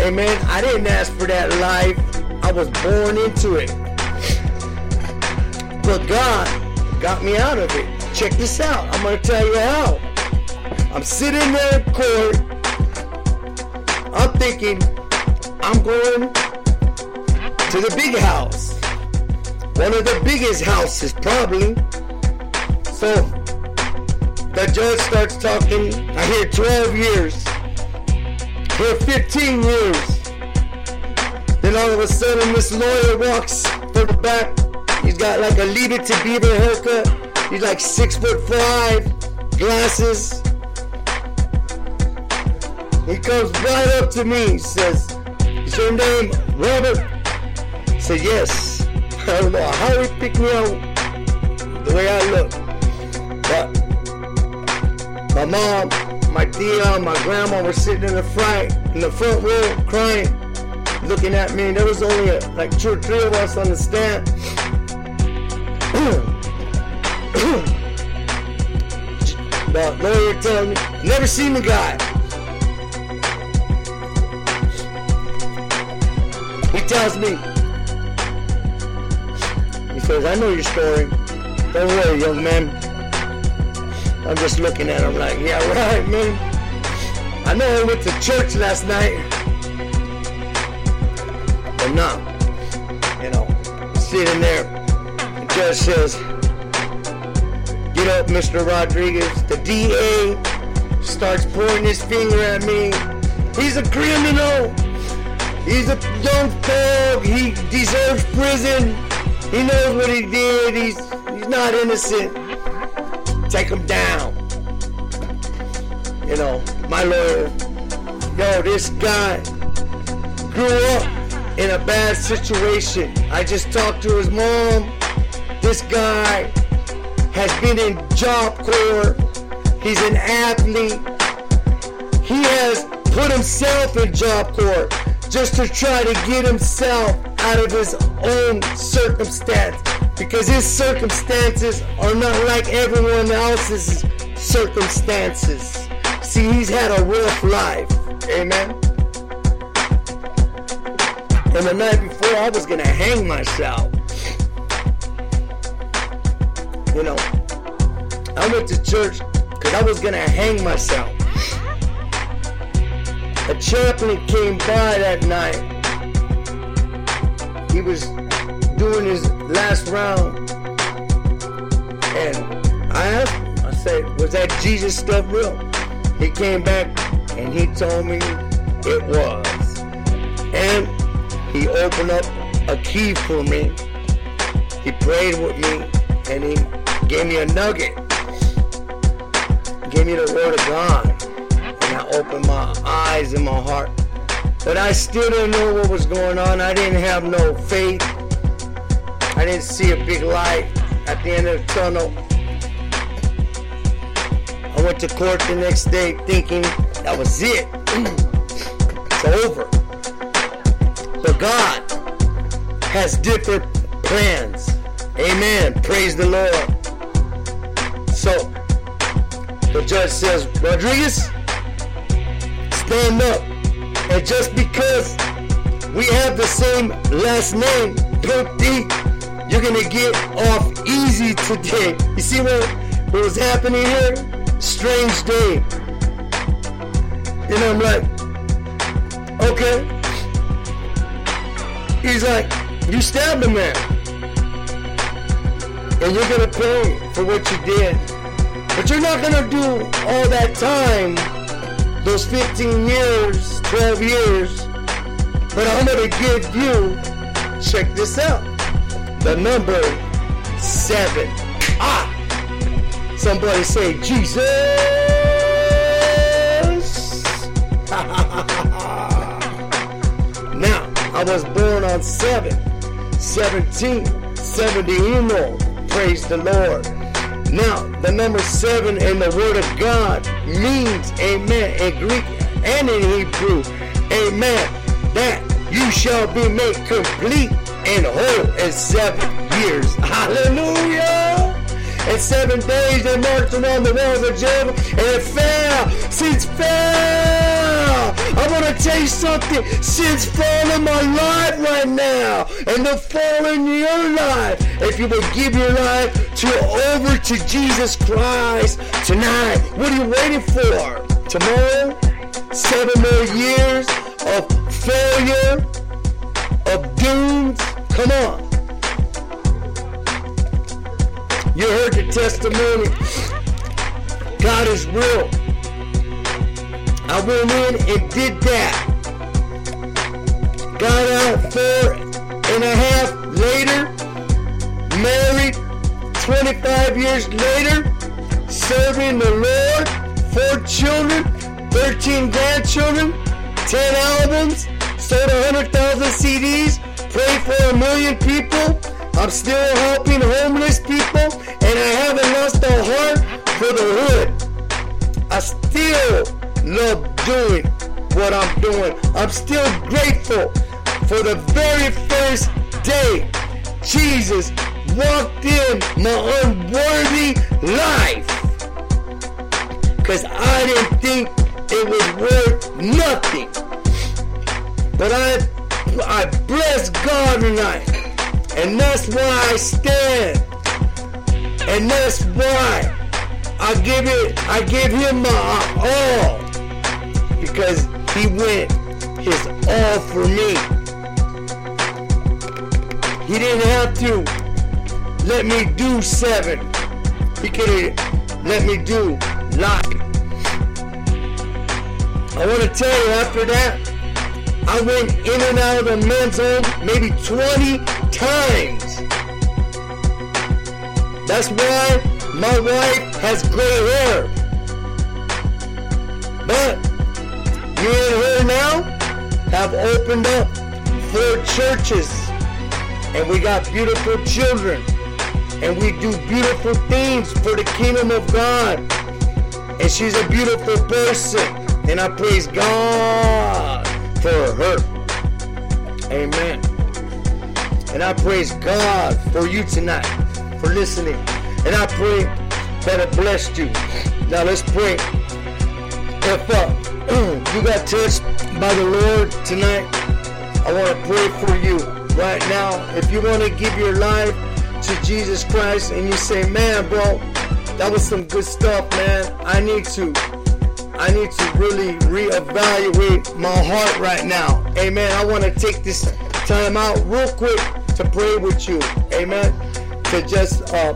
Amen. I didn't ask for that life. I was born into it. But God got me out of it. Check this out. I'm going to tell you how. I'm sitting there in court. I'm thinking, I'm going to the big house. One of the biggest houses, probably. So the judge starts talking. I hear 12 years. Hear 15 years. Then all of a sudden, this lawyer walks from the back. He's got like a leave it to beaver haircut. He's like six foot five, glasses. He comes right up to me. Says, Is your name Robert? I said, Yes. I don't know how he picked me out the way I look. But my mom, my tia, my grandma were sitting in the front, in the front row crying, looking at me. There was only uh, like two or three of us on the stand. [CLEARS THROAT] the lawyer telling me, never seen the guy. He tells me, says, I know your story. Don't worry, young man. I'm just looking at him like, yeah, right, man. I know I went to church last night. But no. You know, sitting there, the judge says, Get up, Mr. Rodriguez. The DA starts pointing his finger at me. He's a criminal. He's a young thug. He deserves prison. He knows what he did. He's he's not innocent. Take him down. You know, my lawyer. Yo, this guy grew up in a bad situation. I just talked to his mom. This guy has been in Job Corps. He's an athlete. He has put himself in Job Corps just to try to get himself out of his own circumstance because his circumstances are not like everyone else's circumstances. See, he's had a rough life. Amen. And the night before, I was gonna hang myself. You know, I went to church because I was gonna hang myself. A chaplain came by that night he was doing his last round, and I asked him, I said, "Was that Jesus stuff real?" He came back and he told me it was, and he opened up a key for me. He prayed with me, and he gave me a nugget. Gave me the word of God, and I opened my eyes and my heart. But I still didn't know what was going on. I didn't have no faith. I didn't see a big light at the end of the tunnel. I went to court the next day thinking that was it. [CLEARS THROAT] it's over. But God has different plans. Amen. Praise the Lord. So, the judge says, Rodriguez, stand up. And just because we have the same last name, don't think you're gonna get off easy today. [LAUGHS] You see what, what was happening here? Strange day. And I'm like, okay. He's like, you stabbed a man. And you're gonna pay for what you did. But you're not gonna do all that time, those 15 years, 12 years. But I'm gonna give you, check this out, the number seven. Ah! Somebody say Jesus! [LAUGHS] now, I was born on 7, 17, 71. Praise the Lord. Now, the number 7 in the Word of God means, amen, in Greek and in Hebrew, amen, that you shall be made complete and whole in seven years. Hallelujah! In seven days they marched around the walls of Jericho and it fell. Since fell. I want to tell you something. Sin's fall in my life right now. And the fall in your life. If you will give your life to over to Jesus Christ tonight. What are you waiting for? Tomorrow? Seven more years of failure, of dooms. Come on. You heard the testimony. God is real. I went in and did that. Got out four and a half later. Married 25 years later. Serving the Lord. Four children. 13 grandchildren. 10 albums. Sold 100,000 CDs. Prayed for a million people. I'm still helping homeless people, and I haven't lost a heart for the hood. I still love doing what I'm doing. I'm still grateful for the very first day Jesus walked in my unworthy life. Because I didn't think it was worth nothing. But I, I bless God tonight. And that's why I stand. And that's why I give it, I give him my all. Because he went his all for me. He didn't have to let me do seven. He could have let me do nine. I want to tell you after that, I went in and out of the men's home maybe 20 times. That's why my wife has gray hair. But me and her now have opened up four churches and we got beautiful children and we do beautiful things for the kingdom of God. And she's a beautiful person and I praise God for her. Amen. And I praise God for you tonight, for listening. And I pray that it blessed you. Now let's pray. If uh, you got touched by the Lord tonight, I want to pray for you right now. If you want to give your life to Jesus Christ and you say, man, bro, that was some good stuff, man. I need to I need to really reevaluate my heart right now. Amen. I want to take this time out real quick to pray with you. Amen. To just uh,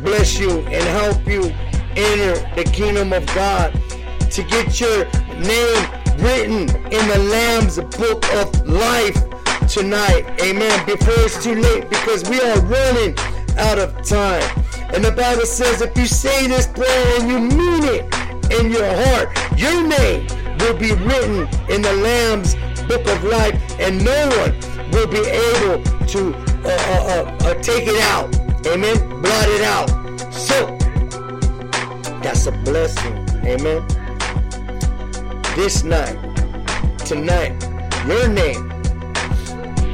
bless you and help you enter the kingdom of God. To get your name written in the Lamb's book of life tonight. Amen. Before it's too late because we are running out of time. And the Bible says if you say this prayer and you mean it in your heart, your name will be written in the Lamb's book of life, and no one will be able to uh, uh, uh, uh, take it out. Amen. Blot it out. So that's a blessing. Amen. This night, tonight, your name,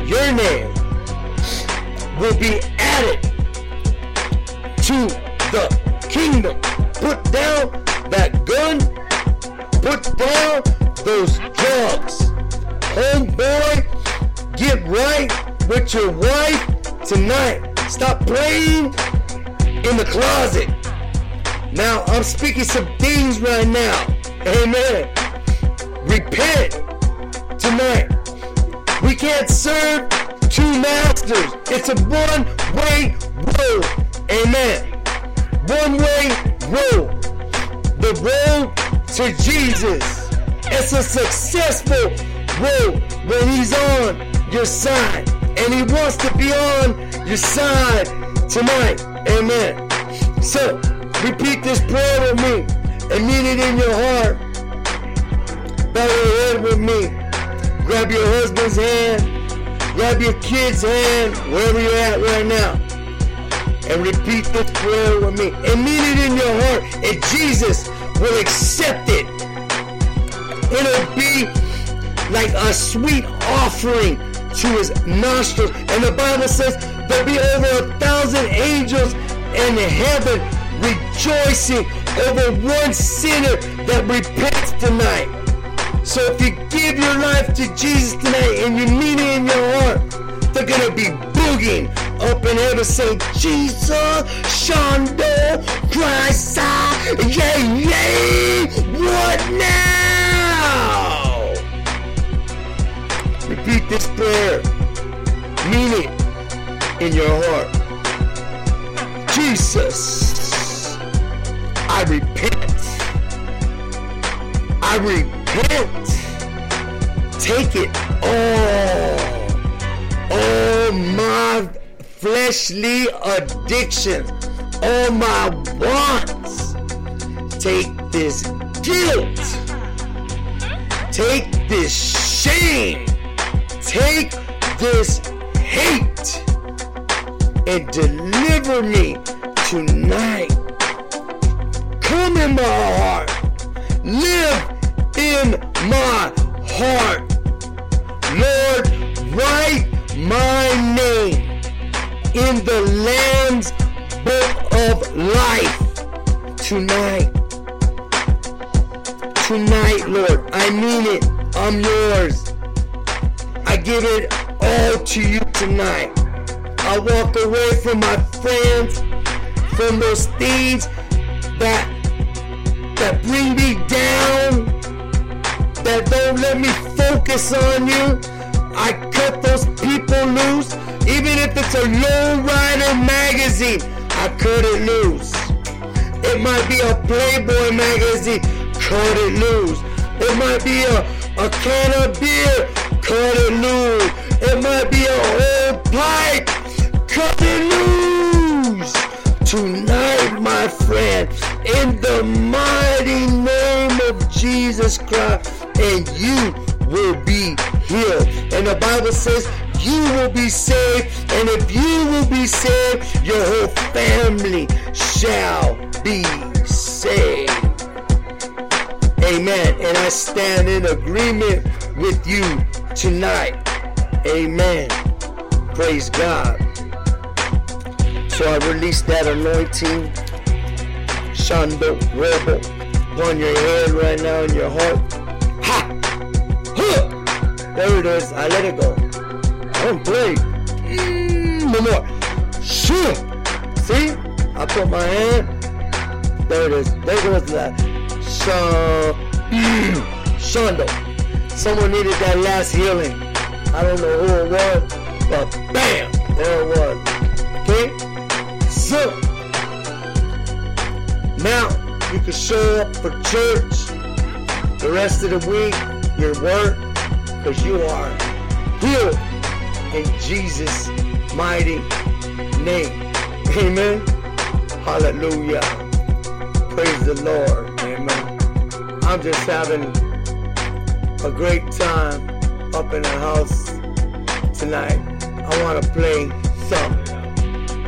your name will be added to the kingdom. Put down that gun. Put down those drugs. Homeboy, get right with your wife tonight. Stop playing in the closet. Now, I'm speaking some things right now. Amen. Repent tonight. We can't serve two masters. It's a one way road. Amen. One way road. The road to Jesus. It's a successful road when He's on your side. And He wants to be on your side tonight. Amen. So, repeat this prayer with me and mean it in your heart. Bow your head with me. Grab your husband's hand. Grab your kid's hand, wherever you're at right now. And repeat this prayer with me. And mean it in your heart. And Jesus will accept it. It'll be like a sweet offering to his nostrils. And the Bible says there'll be over a thousand angels in heaven rejoicing over one sinner that repents tonight. So if you give your life to Jesus tonight and you mean it in your heart, they're gonna be booging up in heaven saying, Jesus, Shondo, Christ, ah, yay, yay, what now? Repeat this prayer. Mean it in your heart. Jesus, I repent. I repent. Take it all. All my fleshly addictions. All my wants. Take this guilt. Take this shame. Take this hate. And deliver me tonight. Come in my heart. Live in my heart. Lord, write my name in the Lamb's book of life tonight. Tonight, Lord, I mean it. I'm yours. I give it all to you tonight. I walk away from my friends, from those things that that bring me down, that don't let me focus on you. I cut those people loose, even if it's a lowrider magazine. I cut it loose. It might be a Playboy magazine. Cut it loose. It might be a, a can of beer. Cut it loose. It might be a old pipe. Cut it loose. Tonight, my friend, in the mighty name of Jesus Christ, and you will be healed. And the Bible says you will be saved, and if you will be saved, your whole family shall be saved. Amen. And I stand in agreement with you tonight. Amen. Praise God. So I release that anointing, Shando Rebel, on your head right now in your heart. Ha! Huh! There it is. I let it go. Play. Mm, no more. Sure. See? I put my hand. There it is. There it goes that. So, Shondo. Someone needed that last healing. I don't know who it was, but bam, there it was. Okay? So, now you can show up for church the rest of the week, your work, because you are healed in Jesus' mighty name. Amen. Hallelujah. Praise the Lord. Amen. I'm just having a great time up in the house tonight. I want to play some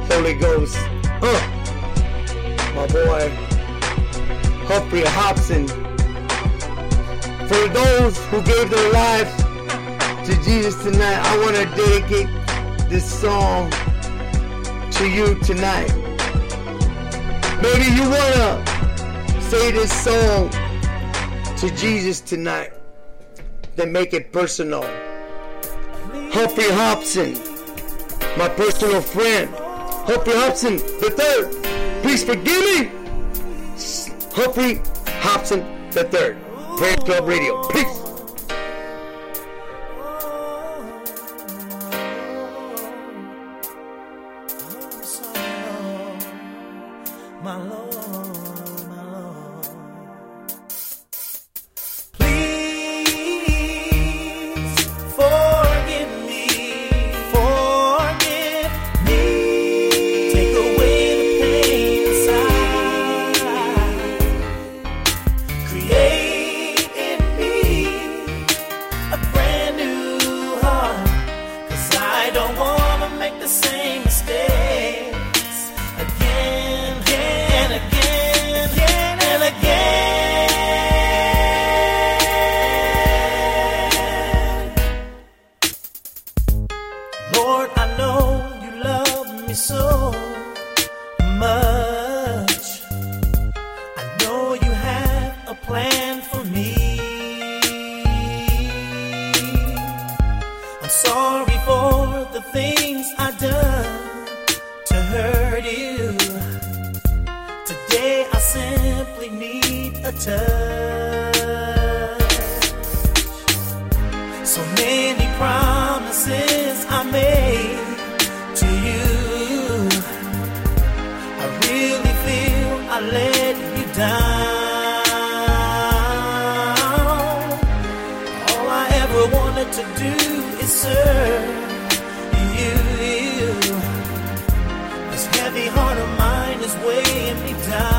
Holy Ghost. Uh, my boy Humphrey Hobson. For those who gave their lives to Jesus tonight, I want to dedicate this song to you tonight. Maybe you want to say this song to Jesus tonight. Then make it personal. Humphrey Hobson, my personal friend. Humphrey Hobson the third. Please forgive me. Humphrey Hobson the third. Prayer Club Radio. Peace. Ever wanted to do is serve you. This heavy heart of mine is weighing me down.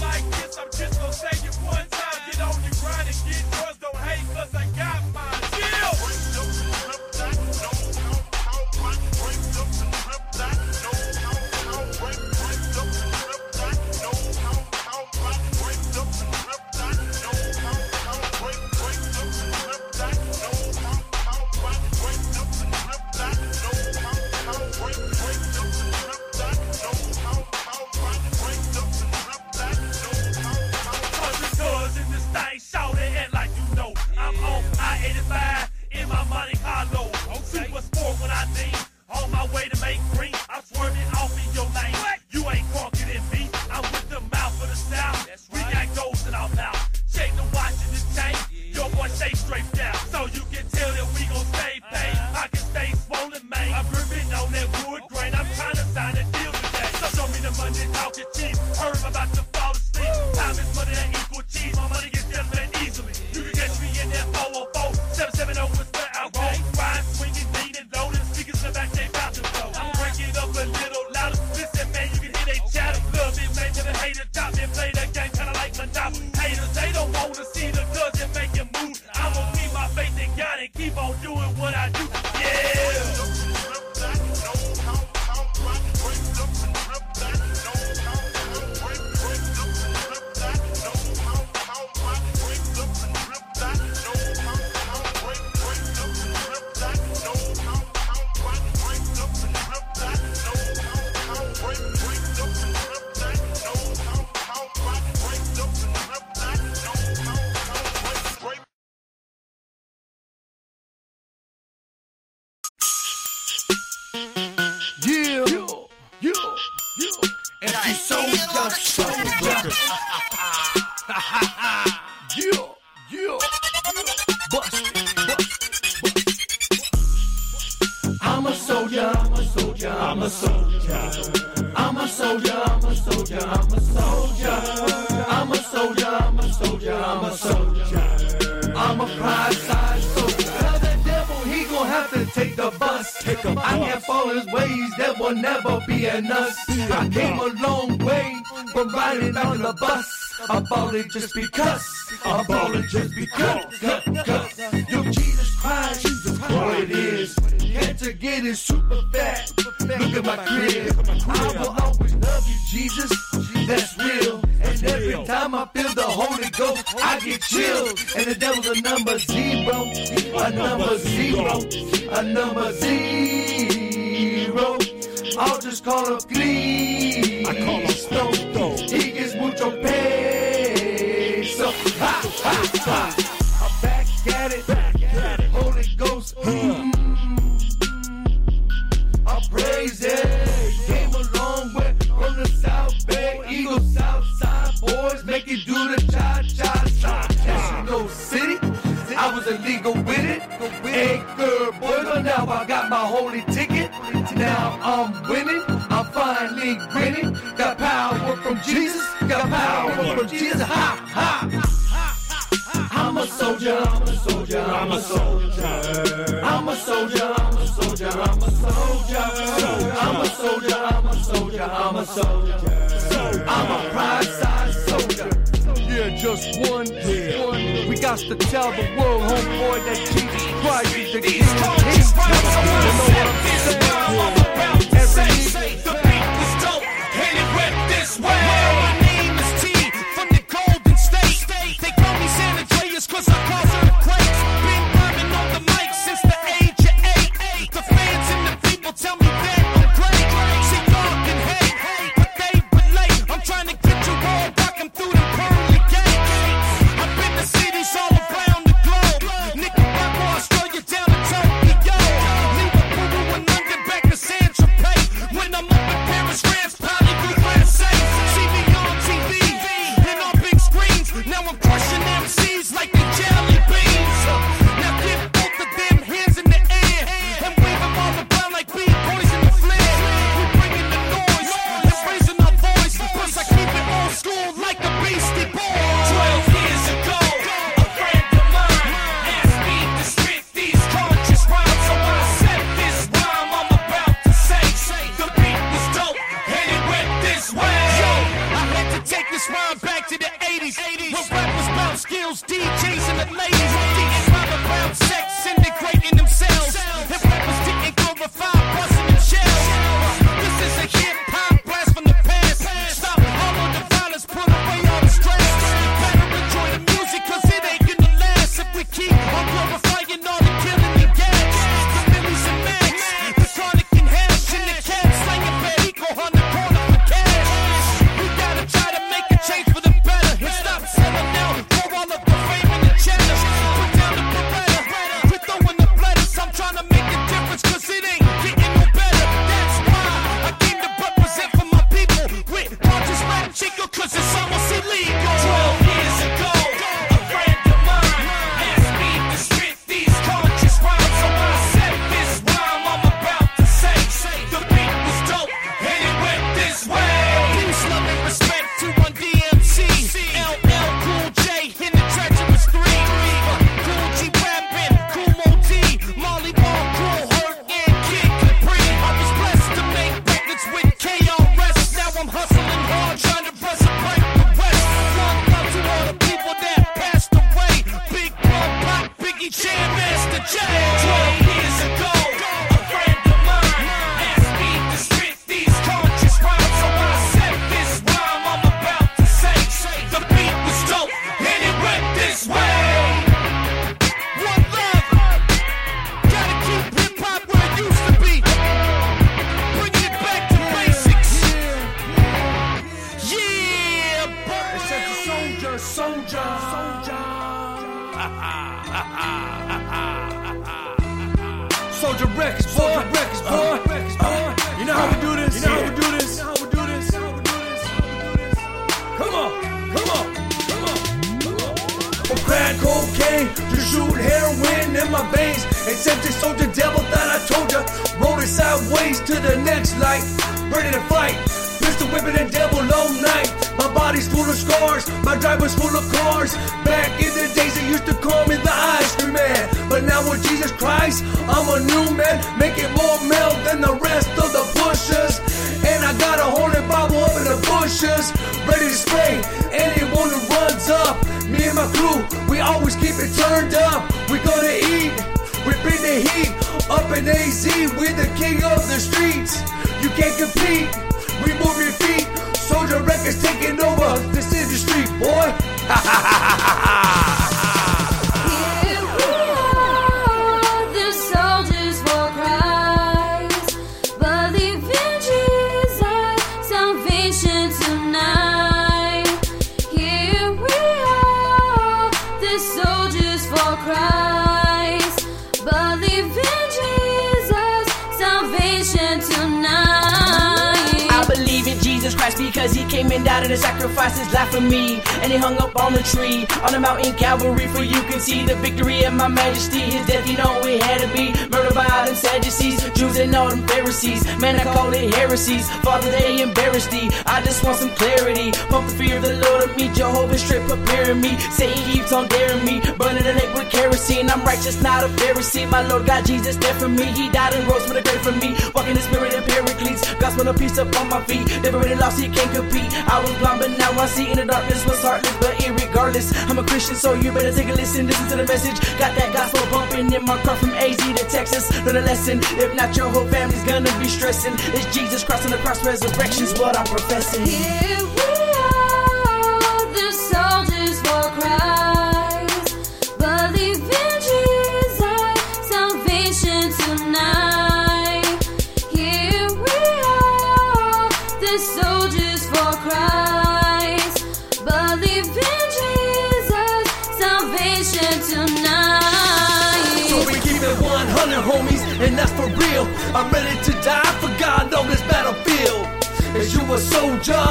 Like this, I'm just just because. Ha, Father, they embarrassed thee. I just want some clarity. Pump the fear of the Lord of me. Jehovah's straight preparing me. Satan keeps on daring me. Burning the lake with kerosene. I'm righteous, not a Pharisee. My Lord God Jesus dead for me. He died and rose for the grave for me. Walking the spirit of Pericles. Gospel of peace upon my feet. Never really lost, he can't compete. I was blind, but now I see. In the darkness was heartless, but irregardless. I'm a Christian, so you better take a listen. Listen to the message. Got that gospel in my car from AZ to Texas. Learn a lesson. If not, your whole family's gonna be stressing. It's Jesus Christ on the cross. Resurrection's what I'm professing. Yeah, and that's for real. I'm ready to die for God on this battlefield. Is you a soldier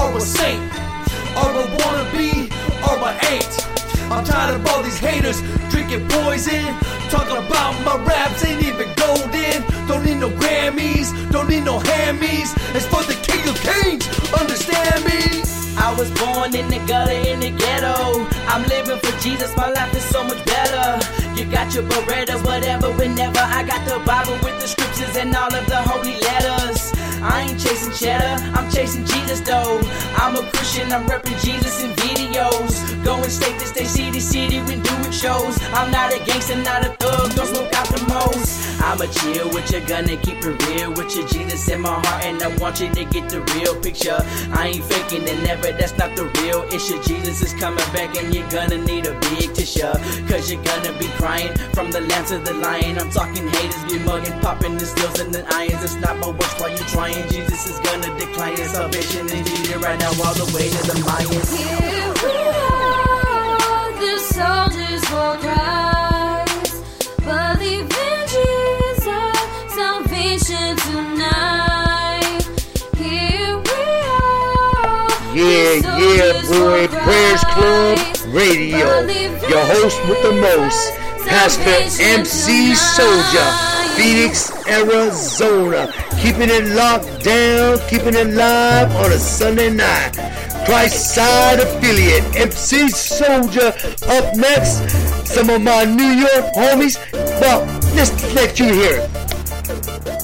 or a saint? Or a wannabe or a ain't? I'm tired of all these haters drinking poison, talking about my raps ain't even golden. Don't need no Grammys, don't need no Hammies. It's for the King of Kings, understand me? I was born in the gutter in the ghetto. I'm living for Jesus, my life is so much better. You got your Berettas, whatever, whenever. I got the Bible with the scriptures and all of the holy letters. I ain't chasing cheddar, I'm chasing Jesus though. I'm a Christian, I'm repping Jesus in videos. Going state to state, city, city when doing shows. I'm not a gangster, not a thug, don't smoke out the most. I'ma chill with your gun and keep it real with your Jesus in my heart, and I want you to get the real picture. I ain't faking it, never, that's not the real issue. Jesus is coming back, and you're gonna need a big tissue. Cause you're gonna be crying from the lamb to the lion. I'm talking haters, be mugging, popping the steels and the irons. It's not my works while you're trying. Jesus is gonna decline his salvation is needed right now, all the way to the Mayans. Here we are, the soldiers for Christ, believe in Jesus, salvation tonight. Here we are, Yeah, yeah, boy. Prayers Club Radio. Your host with the most, Pastor MC Soldier, Phoenix, Arizona. Keeping it locked down, keeping it live on a Sunday night. Christ Side Affiliate, MC Soldier. Up next, some of my New York homies. Well, let's let you hear it.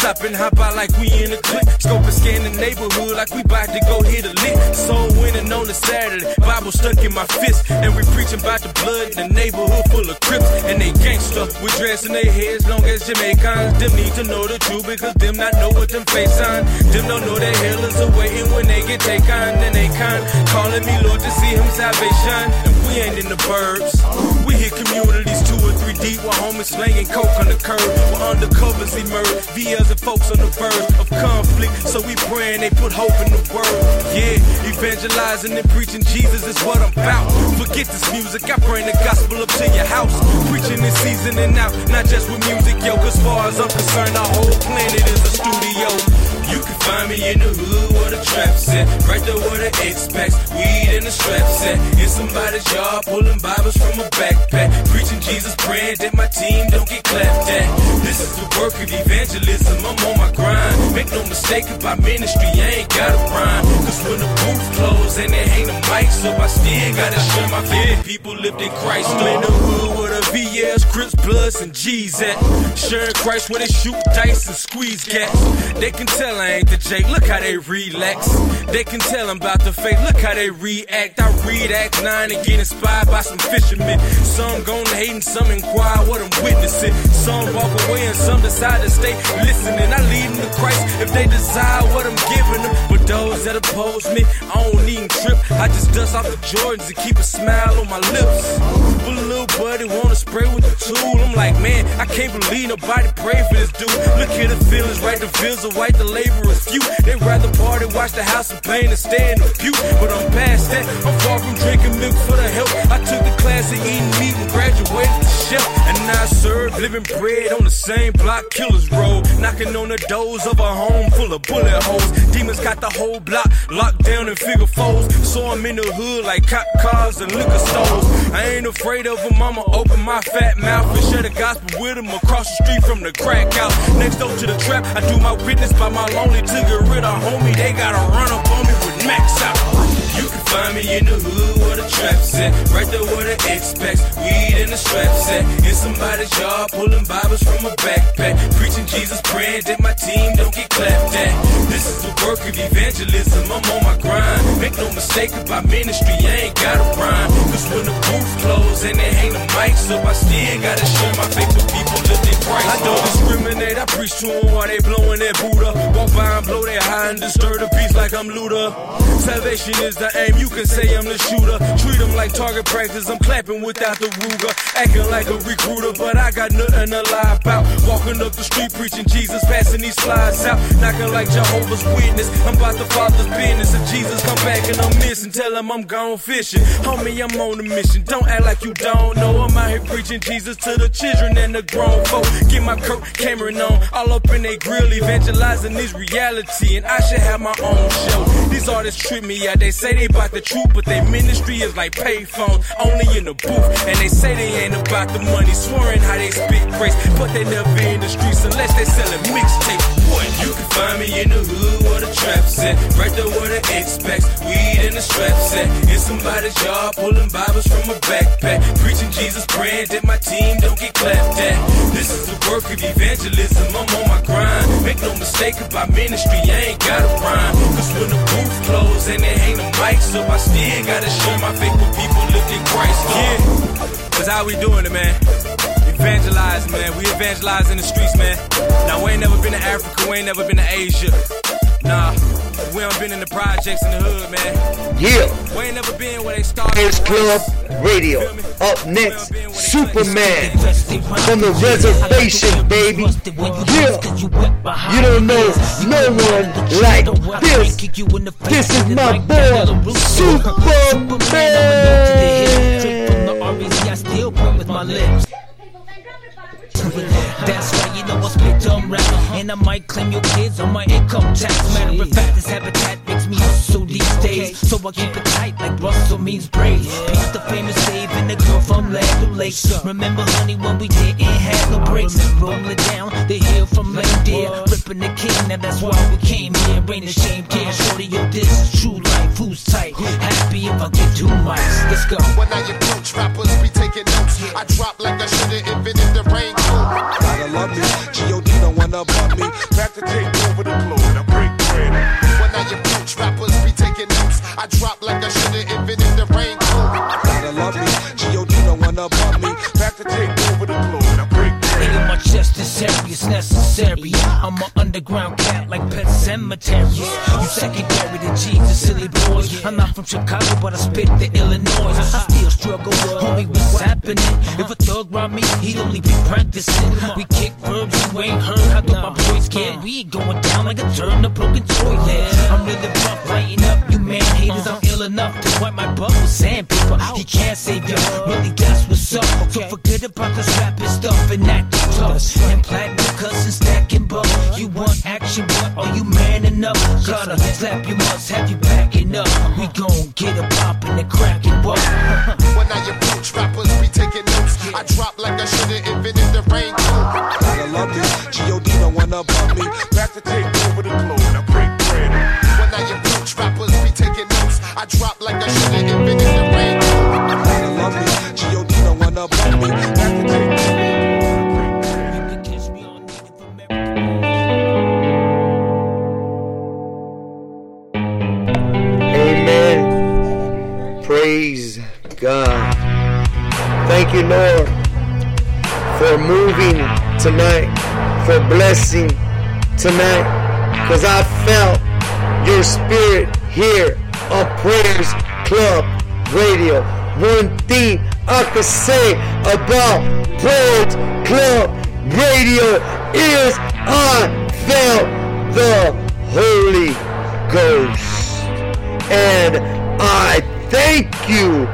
Chopping hop out like we in a clip. Scope and scan the neighborhood like we bout to go hit a lick. Soul winning on a Saturday, Bible stuck in my fist. And we preaching about the blood in the neighborhood full of crips. And they gangster We dress in their heads, long as Jamaicans. Them need to know the truth because them not know what them face on. Them don't know that hell is awaiting when they get taken. Then they kind calling me Lord to see him salvation. And we ain't in the burbs. We hit communities two or three deep while homies slanging coke on the curb. While undercovers emerge, VLs and folks on the verge of conflict. So we praying they put hope in the world. Yeah, evangelizing and preaching Jesus is what I'm about. Forget this music, I bring the gospel up to your house. Preaching in season and out, not just with music, yo. Cause far as I'm concerned, our whole planet is a studio. You can find me in the hood where the trap's at. Right there where the X-Packs, weed and the straps at. In somebody's yard, pulling Bibles from a backpack. Preaching Jesus, praying that my team don't get clapped at. This is the work of evangelism, I'm on my grind. Make no mistake about ministry, I ain't got a rhyme. Cause when the booth close and there ain't a mic, so I still gotta share my faith. People lived in Christ. I'm in the hood VLs, Crips, Bloods, and G's at. Sharing Christ where they shoot dice and squeeze cats. They can tell I ain't the Jake, look how they relax. They can tell I'm about the faith, look how they react. I read Act 9 and get inspired by some fishermen. Some gon' hate and some inquire what I'm witnessing. Some walk away and some decide to stay listening. I lead them to Christ if they desire what I'm giving them. But those that oppose me, I don't even trip. I just dust off the Jordans and keep a smile on my lips. But little buddy wanna spray with the tool. I'm like, man, I can't believe nobody pray for this dude. Look at the feelings, right? The bills are white, the laborers few. They rather party, watch the house of pain, and stay in the pew. But I'm past that. I'm far from drinking milk for the help. I took the class of eating meat and graduated to chef. And now I serve living bread on the same block killers roll. Knocking on the doors of a home full of bullet holes. Demons got the whole block locked down in figure foes. So I'm in the hood like cop cars and liquor stores. I ain't afraid of them, I'ma open my fat mouth and share the gospel with them across the street from the crack house. Next door to the trap, I do my witness by my lonely to get rid of homie. They gotta run up on me with max out. You can find me in the hood where the trap set. Right there where the X-Packs, weed and the straps set. In somebody's yard, pulling Bibles from a backpack. Preaching Jesus, praying that my team don't get clapped at. This is the work of evangelism, I'm on my grind. Make no mistake about ministry, I ain't got a rhyme. Cause when the booth close and there ain't a mic, so I still gotta share my faith with people living Christ. I don't discriminate, I preach to them while they blowing their Buddha. Walk by and blow their high and disturb the peace like I'm Luda. Salvation is the aim, you can say I'm the shooter. Treat them like target practice, I'm clapping without the Ruger. Acting like a recruiter, but I got nothing to lie about. Walking up the street preaching Jesus, passing these flies out. Knocking like Jehovah's Witness. I'm about the Father's business. If Jesus come back and I'm missing, tell him I'm gone fishing. Homie, I'm on a mission. Don't act like you don't know. I'm out here preaching Jesus to the children and the grown folk. Get my Kirk Cameron on, all up in they grill, evangelizing this reality. And I should have my own show. These artists trip me out. They say they about the truth, but their ministry is like payphone, only in the booth. And they say they ain't about the money, swearing how they spit grace, but they never in the streets unless they selling mixtape. What? You can find me in the hood where the where the X-Packs, weed and the straps at. In somebody's yard, pulling Bibles from a backpack, preaching Jesus, praying that my team don't get clapped at. This is the work of evangelism. I'm on my grind. Make no mistake about ministry, I ain't got a rhyme. Cause when the booth close and there ain't a mic, so I still gotta share my faith with people looking Christ. Yeah, cause how we doing it, man? Evangelizing, man. We evangelize in the streets, man. Now, we ain't never been to Africa, we ain't never been to Asia. Nah, we ain't been in the projects in the hood, man. Yeah. We ain't never been where they started. Prayers Club Radio. Up next, Superman from the reservation, baby. Yeah. You don't know no one like this. This is my boy, Superman. I still point my lips. That's why you know I spit dumb rap And I might claim your kids on my income tax. Matter of fact, this habitat makes me hustle these days. So I keep it tight like Russell Means braids. Peace the famous Dave and the girl from Lando Lake. Remember honey when we didn't have no breaks Rolling down the hill from Reindeer Ripping the king, now that's why we came here Ain't a shame, can't shorty, yo this is true life Who's tight? Happy if I get two mics Let's go When I approach rappers, be taking notes. I drop like I should've invented the raincoat. Gotta love me. G.O.D. don't wanna bump me. Back to take over the globe. Now break bread. When I approach rappers, be taking notes. I drop like I should've invented the raincoat. Gotta love me. G.O.D. don't wanna bump me. Back to take Serious, necessary. I'm an underground cat like pet cemeteries. You secondary to Jesus, silly boys. I'm not from Chicago, but I spit the Illinois. I still struggle, homie, what's happening? If a thug rob me, he'd only be practicing. We kick verbs, you ain't heard how good my boys get. We ain't going down like a turn a broken toilet. I'm really rough, lighting up, you man haters. I'm ill enough to wipe my butt with sandpaper. He can't save you, really, that's what's up. So forget about this rapping stuff and act tough. And platinum cussing, stacking buck. You want action, but are you man enough? Gotta slap you, must have you backing up. We gon' get a poppin' and crackin' what? [LAUGHS] When I approach rappers, be taking notes. I drop like I should've invented the raincoat. Gotta love me. G.O.D. don't wanna me. Back to take over the globe. Now break bread. When I approach rappers, be taking notes. I drop like I should've God. Thank you, Lord, for moving tonight, for blessing tonight, because I felt your spirit here on Prayers Club Radio. One thing I could say about Prayers Club Radio is I felt the Holy Ghost. And I thank you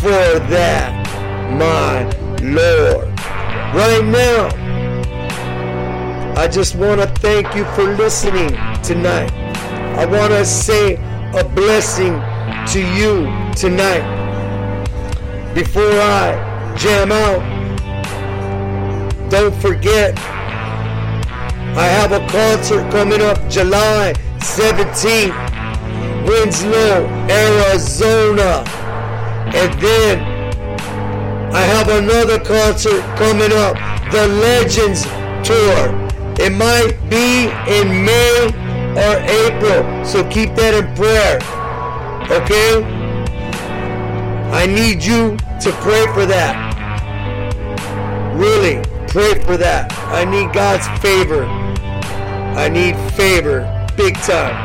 for that, my Lord. Right now, I just want to thank you for listening tonight. I want to say a blessing to you tonight. Before I jam out, don't forget, I have a concert coming up July 17th. Winslow, Arizona. And then I have another concert coming up, the Legends Tour. It might be in May or April, so keep that in prayer. Okay? I need you to pray for that. Really, pray for that. I need God's favor. I need favor big time.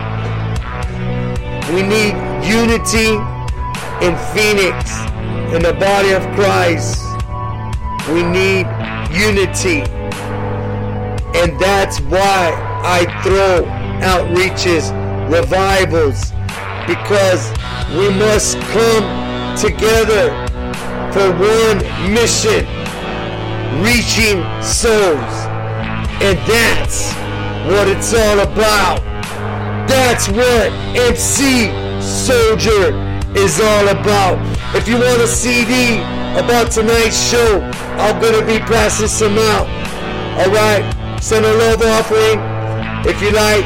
We need unity in Phoenix, in the body of Christ. We need unity. And that's why I throw outreaches, revivals, because we must come together for one mission, reaching souls. And that's what it's all about. That's what MC Soldier is all about. If you want a CD about tonight's show, I'm gonna be passing some out. Alright, send a love offering. If you like,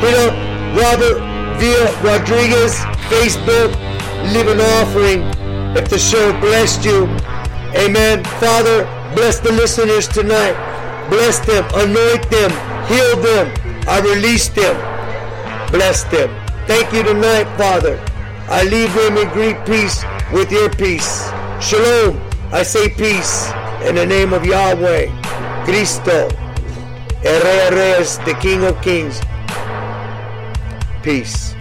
hit up Robert Villa Rodriguez, Facebook, leave an offering if the show blessed you. Amen. Father, bless the listeners tonight. Bless them, anoint them, heal them. I release them. Bless them. Thank you tonight, Father. I leave him in great peace with your peace. Shalom. I say peace in the name of Yahweh, Cristo, El Rey Reyes, the King of Kings. Peace.